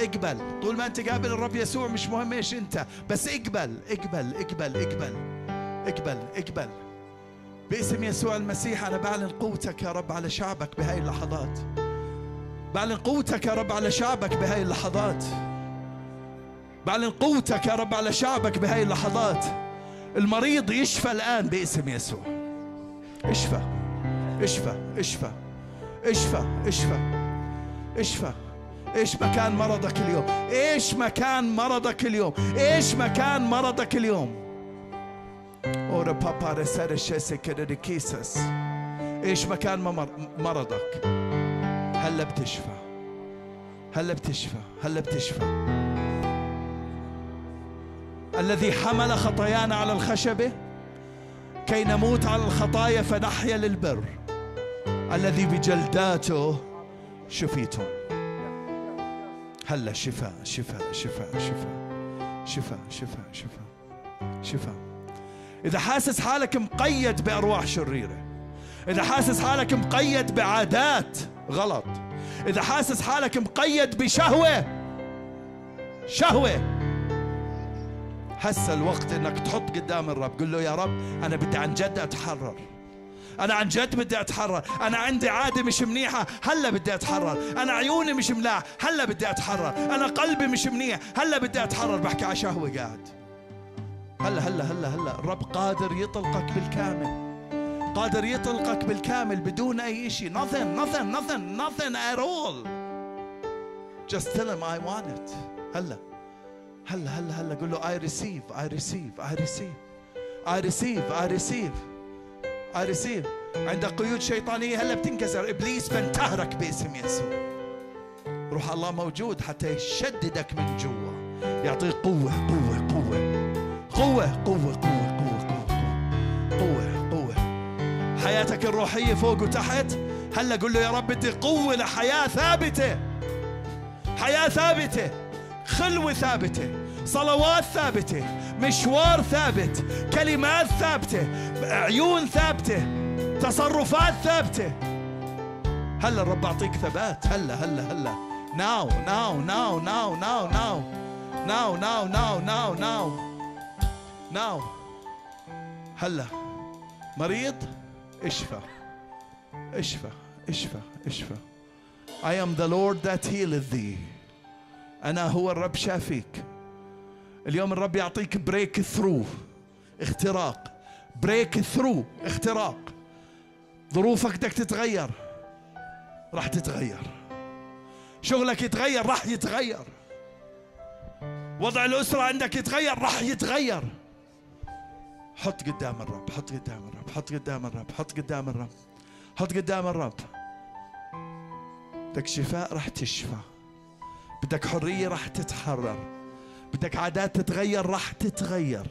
اقبل. طول ما انت قابل الرب يسوع مش مهم إيش أنت بس اقبل اقبل اقبل اقبل اقبل اقبل. باسم يسوع المسيح أنا بعلن قوتك يا رب على شعبك بهاي اللحظات. بعلن قوتك يا رب على شعبك بهاي اللحظات. بعلن قوتك يا رب على شعبك بهاي اللحظات. المريض يشفى الآن باسم يسوع. اشفى اشفى اشفى اشفى اشفى اشفى. إيش مكان مرضك اليوم؟ إيش مكان مرضك اليوم؟ إيش مكان مرضك اليوم؟ أورا بابا رسالة شيسك كيسس. إيش مكان مرضك؟ هلا بتشفى. هلا بتشفى. هلا بتشفى. الذي حمل خطايانا على الخشبة كي نموت على الخطايا فنحيا للبر. الذي بجلداته شفيتم. هلا شفاء شفاء شفاء شفاء شفاء شفاء شفاء شفاء. إذا حاسس حالك مقيد بأرواح شريرة إذا حاسس حالك مقيد بعادات غلط إذا حاسس حالك مقيد بشهوة شهوة. هسه الوقت إنك تحط قدام الرب قل له يا رب أنا بدي عن جد أتحرر. أنا عن جد بدي أتحرر. أنا عندي عادة مش منيحة هلا بدي أتحرر. أنا عيوني مش ملاح هلا بدي أتحرر. أنا قلبي مش منيح هلا بدي أتحرر. بحكي على شهوة قاعد. هلا هلا هلا هلا. الرب قادر يطلقك بالكامل. قادر يطلقك بالكامل بدون أي شيء nothing nothing nothing nothing at all. Just tell him I want it. هلا. هلا هلا هلا. قول له I receive I receive I receive. I receive I receive. I receive عندك قيود شيطانية هلا بتنكسر. إبليس بنتهرك باسم يسوع. روح الله موجود حتى يشددك من جوا. يعطيك قوة قوة قوة. قوة قوة قوة قوة قوة قوة قوة حياتك الروحية فوق وتحت. هلا قول له يا رب بدي قوة لحياة ثابتة. حياة ثابتة خلوة ثابتة صلوات ثابتة. مشوار ثابت كلمات ثابتة عيون ثابتة تصرفات ثابتة. هلا الرب أعطيك ثبات. هلا هلا هلا. now now now now now now now now now now now now هلا. مريض؟ اشفى. اشفى اشفى اشفى. I am the Lord that healeth thee. أنا هو الرب شافيك. اليوم الرب يعطيك breakthrough اختراق. breakthrough اختراق. ظروفك بدك تتغير راح تتغير. شغلك يتغير راح يتغير. وضع الأسرة عندك يتغير راح يتغير. حط قدام الرب حط قدام الرب حط قدام الرب حط قدام الرب حط قدام الرب. بدك شفاء راح تشفى. بدك حرية راح تتحرر. بدك عادات تتغير راح تتغير.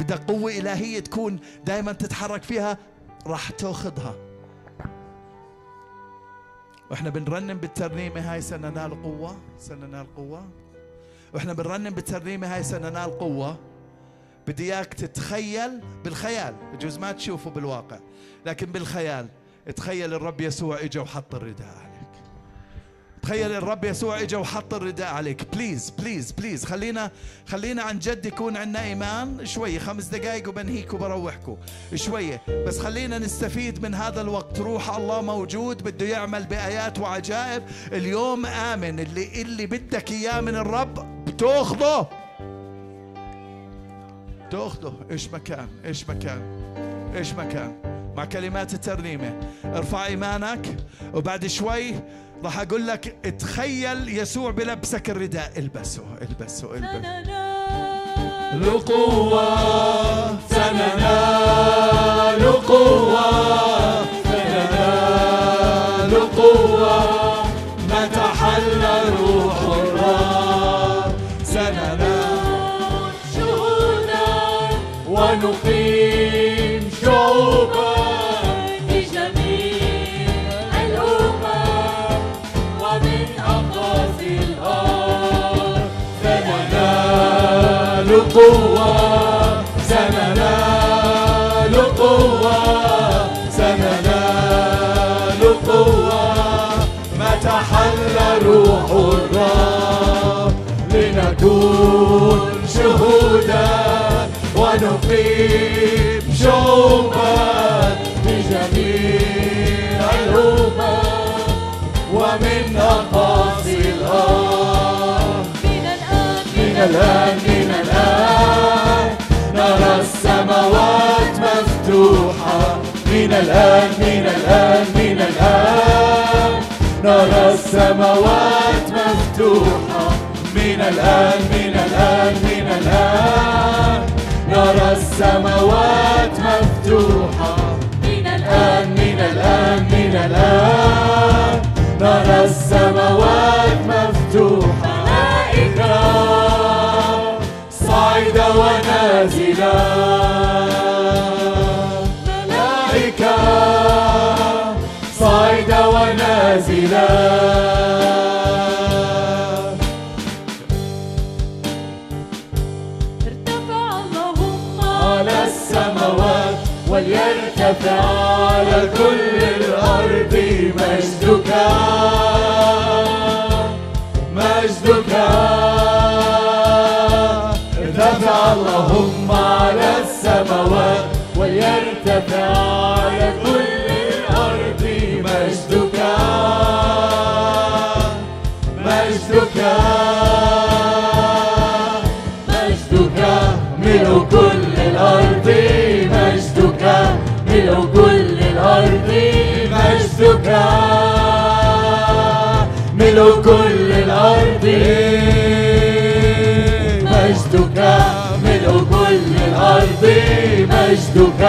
بدك قوة إلهية تكون دائما تتحرك فيها راح تأخذها. وإحنا بنرنم بالترنيمة هاي سننال قوة سننال قوة. وإحنا بنرنم بالترنيمة هاي سننال قوة. بدي إياك تتخيل بالخيال. بجوز ما تشوفه بالواقع لكن بالخيال. تخيل الرب يسوع اجى وحط الرداء عليك تخيل الرب يسوع اجى وحط الرداء عليك. please please please خلينا خلينا عن جد يكون عندنا إيمان. شوي خمس دقائق وبنهيك وبروحكم. شوية بس خلينا نستفيد من هذا الوقت. روح الله موجود بده يعمل بآيات وعجائب. اليوم آمن. اللي اللي بدك إياه من الرب بتأخذه. تاخذه إيش مكان؟ إيش مكان؟ إيش مكان؟ مع كلمات الترنيمة. ارفع إيمانك. وبعد شوي راح أقول لك تخيل يسوع بلبسك الرداء البسه البسه البسه. لقوة سننال قوة سننال قوة. متى حل روح الرب. سننال شهودا ونقيم. ونقيم شعوبا في جميع الأمم ومن أقاصي الأرض. من الآن من الآن. نرى السماوات مفتوحة. من الآن من الآن من الآن. نرى السماوات مفتوحة. من الآن من الآن من الآن. نرى السماوات السماوات وليرتفع على كل الأرض مجدك. مجدك. مجدك. ملء كل الأرض. مجدك. ملء كل الأرض. مجدك. ملء كل الأرض. كل الأرض مجدك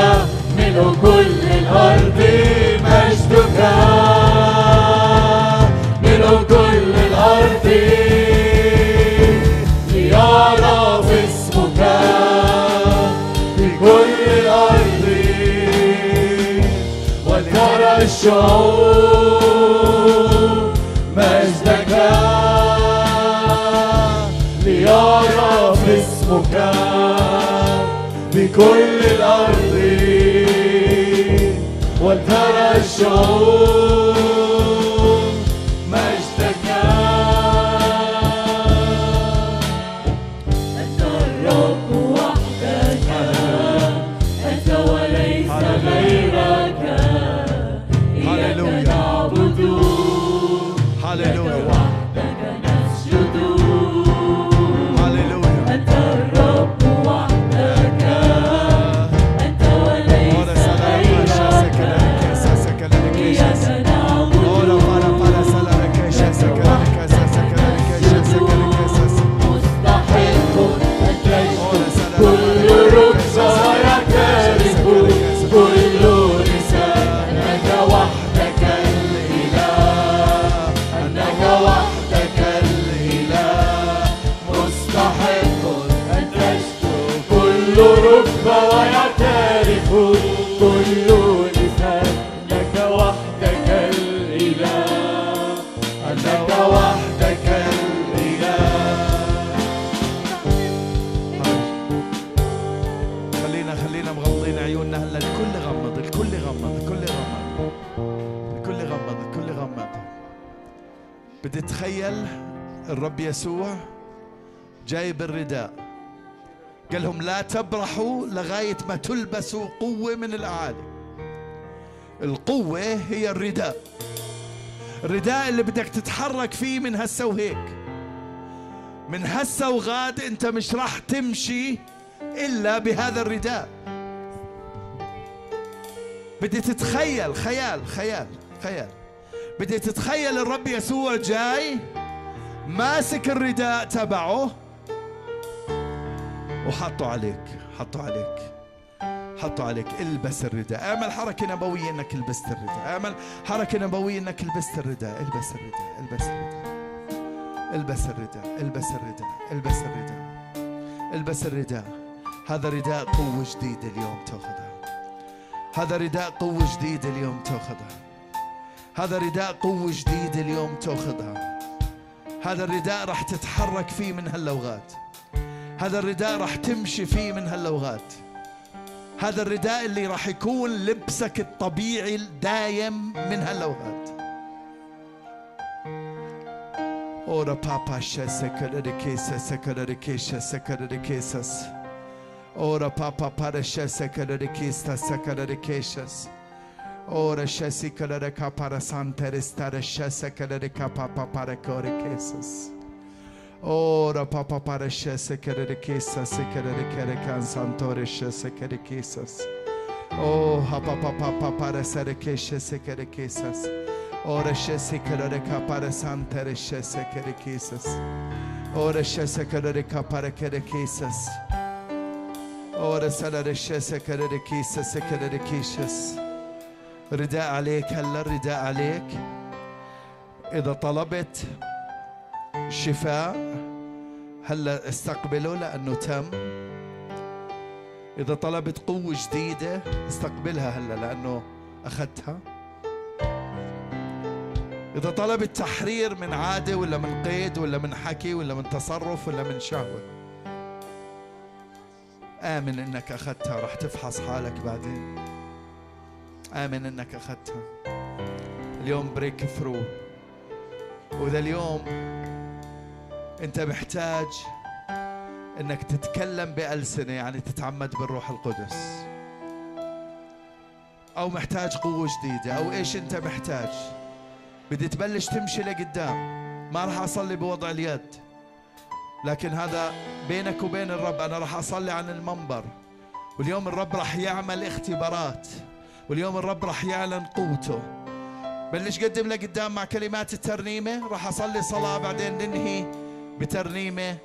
ملء كل الأرض مجدك. ملء كل الأرض. ليعرف اسمك في كل الأرض. وترى الشعوب مجدك. ليعرف اسمك. بكل الأرض وترى الشعوب. الرب يسوع جايب الرداء قال لهم لا تبرحوا لغاية ما تلبسوا قوة من الأعالي. القوة هي الرداء. الرداء اللي بدك تتحرك فيه من هسه وهيك. من هسه وغاد أنت مش راح تمشي إلا بهذا الرداء. بدي تتخيل خيال خيال خيال. بدي تتخيل الرب يسوع جاي ماسك الرداء تبعه. وحطه عليك حطه عليك حطه عليك. البس الرداء. اعمل حركة نبوية إنك لبست الرداء. اعمل حركة نبوية إنك لبست الرداء. البس الرداء البس الرداء. البس الرداء البس الرداء البس الرداء. البس الرداء. هذا رداء قوة جديدة اليوم تاخذها هذا رداء قوة جديدة اليوم تاخذها هذا رداء قوة جديدة اليوم تاخذها هذا الرداء راح تتحرك فيه من هاللوغات هذا الرداء راح تمشي فيه من هاللوغات هذا الرداء اللي راح يكون لبسك الطبيعي الدايم من هاللوغات Ora papa sheseka de kesa seka de kesha seka de kesas. Ora Ora shesikalere kapara santeristare shesekalere kapapa para kore kesas. Ora papa para shesekalere kesas sekalere kere kan santore shesekalere kesas. Oh papa papa para sere keshe sekalere kesas. Ora shesikalere kapara santere shesekalere kesas. Ora shesekalere kapara kere kesas. Ora salare shesekalere kesas sekalere kesas. رداء عليك هلا رداء عليك. إذا طلبت شفاء هلا استقبله لأنه تم. إذا طلبت قوة جديدة استقبلها هلا لأنه أخذتها. إذا طلبت تحرير من عادة ولا من قيد ولا من حكي ولا من تصرف ولا من شهوة. آمن إنك أخذتها راح تفحص حالك بعدين. آمن إنك أخذتها. اليوم بريك ثرو وإذا اليوم أنت محتاج إنك تتكلم بألسنة يعني تتعمد بالروح القدس. أو محتاج قوة جديدة أو إيش أنت محتاج. بدي تبلش تمشي لقدام. ما راح أصلي بوضع اليد. لكن هذا بينك وبين الرب أنا راح أصلي عن المنبر. واليوم الرب راح يعمل اختبارات. واليوم الرب راح يعلن قوته. بلش قدم لقدام مع كلمات الترنيمة. راح أصلي صلاة بعدين ننهي بترنيمة.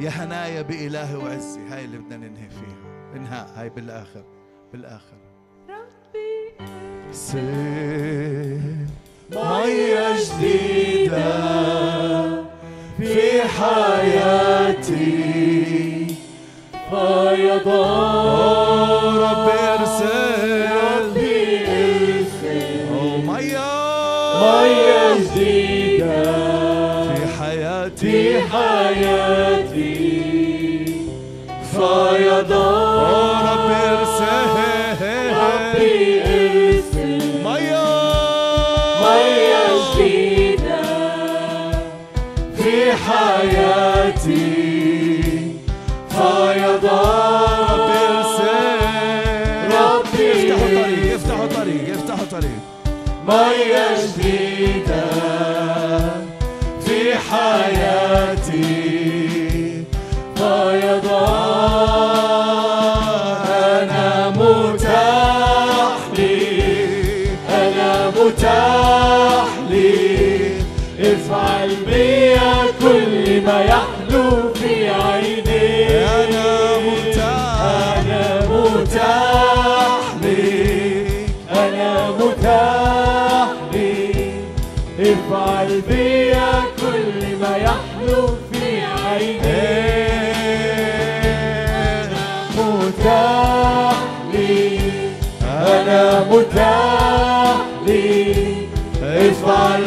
يا هنايا بإلهي وعزي هاي اللي بدنا ننهي فيها. انهاء. هاي بالآخر. بالآخر. سير مية جديدة في حياتي. فيضان. رب ارسل ربي ارسل مية مية جديدة في حياتي حياتي فيضان رب ارسل ربي ارسل مية مية جديدة في حياتي فيضان مية جديدة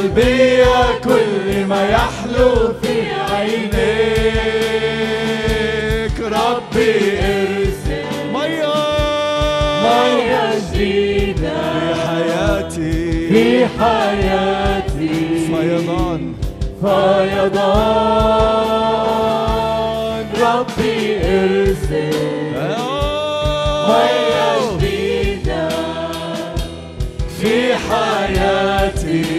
بيا كل ما يحلو في عينيك. ربي ارسل مية مية جديدة. في حياتي. في حياتي. فيضان. فيضان. ربي ارسل مية جديدة. في حياتي.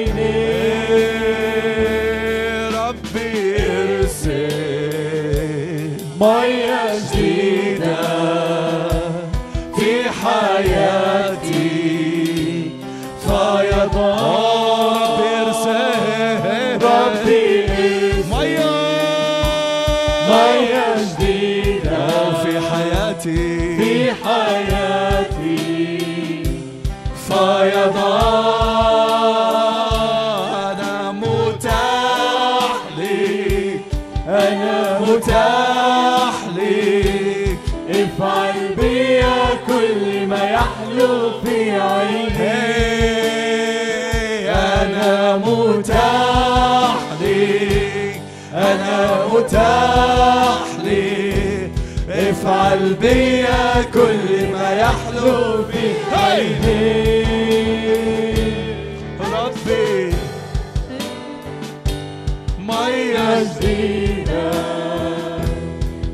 بيا كل ما يحلو في عينيك ربي مية جديدة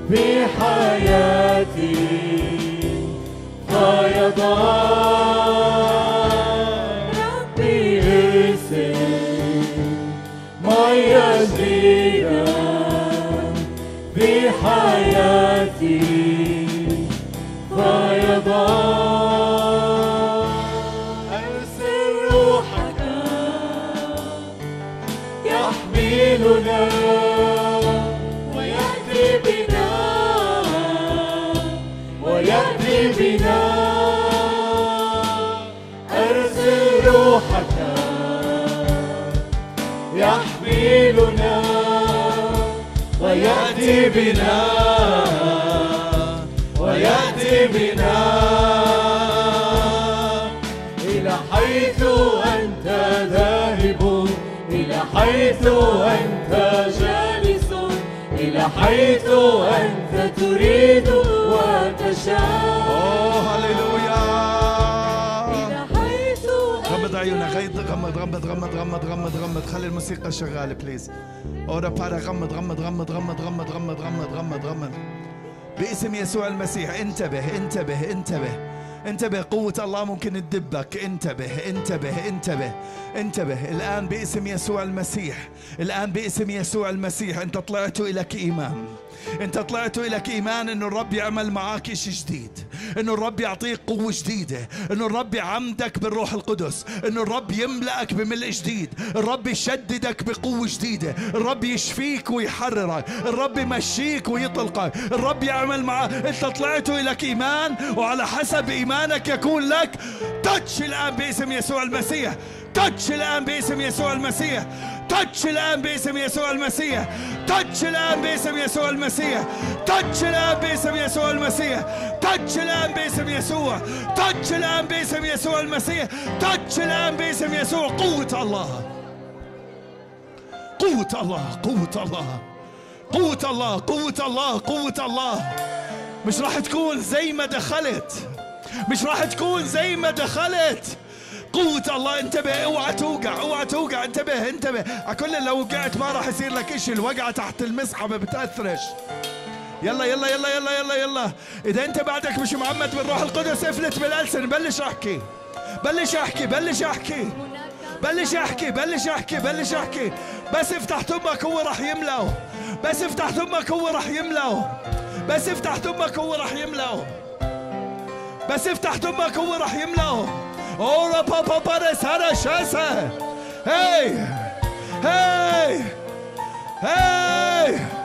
في حياتي فيضان ربي ارسل مية جديدة في حياتي يحملنا ويأتي بنا ويأتي بنا. ويأتي بنا ويأتي بنا. حيث أنت جالس إلى حيث أنت تريد وتشاء هللويا إلى حيث غمض عيونك غمض غمض غمض غمض غمض غمض خلي الموسيقى شغاله بليز اورا بارا غمض غمض غمض غمض غمض غمض غمض غمض غمض باسم يسوع المسيح انتبه انتبه انتبه انتبه قوة الله ممكن تدبك. انتبه انتبه انتبه انتبه. الآن باسم يسوع المسيح الآن باسم يسوع المسيح أنت طلعت إليك إيمان انت طلعت إليك إيمان انه الرب يعمل معاك إشي جديد انه الرب يعطيك قوة جديدة انه الرب يعمدك بالروح القدس انه الرب يملأك بملء جديد الرب يشددك بقوة جديدة الرب يشفيك ويحررك الرب يمشيك ويطلقك الرب يعمل معك انت طلعت إليك إيمان وعلى حسب إيمانك يكون لك تاتش الآن باسم يسوع المسيح تاتش الآن باسم يسوع المسيح. تاتش الآن باسم يسوع المسيح تاتش الآن باسم يسوع المسيح تاتش الآن باسم يسوع المسيح تاتش الآن باسم يسوع تاتش الآن باسم يسوع المسيح تاتش الآن باسم يسوع قوة الله قوة الله قوة الله قوة الله قوة الله قوة الله مش راح تكون زي ما دخلت. مش راح تكون زي ما دخلت. قوة الله انتبه اوعى توقع اوعى توقع انتبه انتبه. كل لو وقعت ما راح يصير لك إشي الوقعة تحت المسحبة بتأثرش. يلا يلا يلا يلا يلا يلا. إذا أنت بعدك مش معمد بالروح القدس افلت بالألسن بلش أحكي. بلش أحكي بلش أحكي. بلش أحكي بلش أحكي بلش أحكي. بس افتح تمك هو راح يملأه. بس افتح تمك هو راح يملأه. بس افتح تمك هو راح يملأه. بس افتح تمك هو راح يملأه. Ora papa para sara shasa. Hey! Hey! Hey!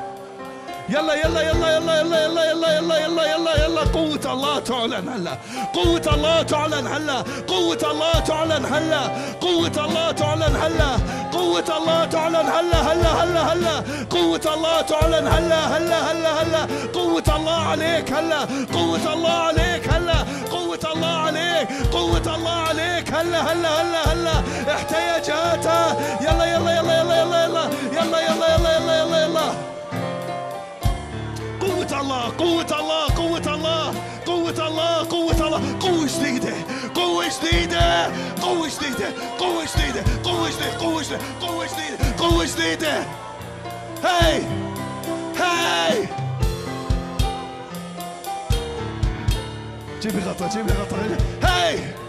يلا يلا يلا يلا يلا يلا يلا يلا يلا يلا يلا قوة الله تعلن هلا قوة الله تعلن هلا قوة الله تعلن هلا قوة الله تعلن هلا قوة الله تعلن هلا هلا هلا هلا قوة الله تعلن هلا هلا هلا هلا قوة الله عليك هلا قوة الله عليك هلا قوة الله عليك قوة الله عليك هلا هلا هلا هلا احتياجاتها يلا يلا يلا يلا يلا يلا يلا يلا يلا يلا يلا يلا Allah, kuvvet Allah, kuvvet Allah, kuvvet Allah, kuvvet Allah, kuvvetsliydi, kuvvetsliydi, kuvvetsliydi, kuvvetsliydi, kuvvetli, kuvvetli, kuvvetsliydi, kuvvetsliydi. Hey, hey. جيب لي Hey, Hey, لي غطا هاي hey!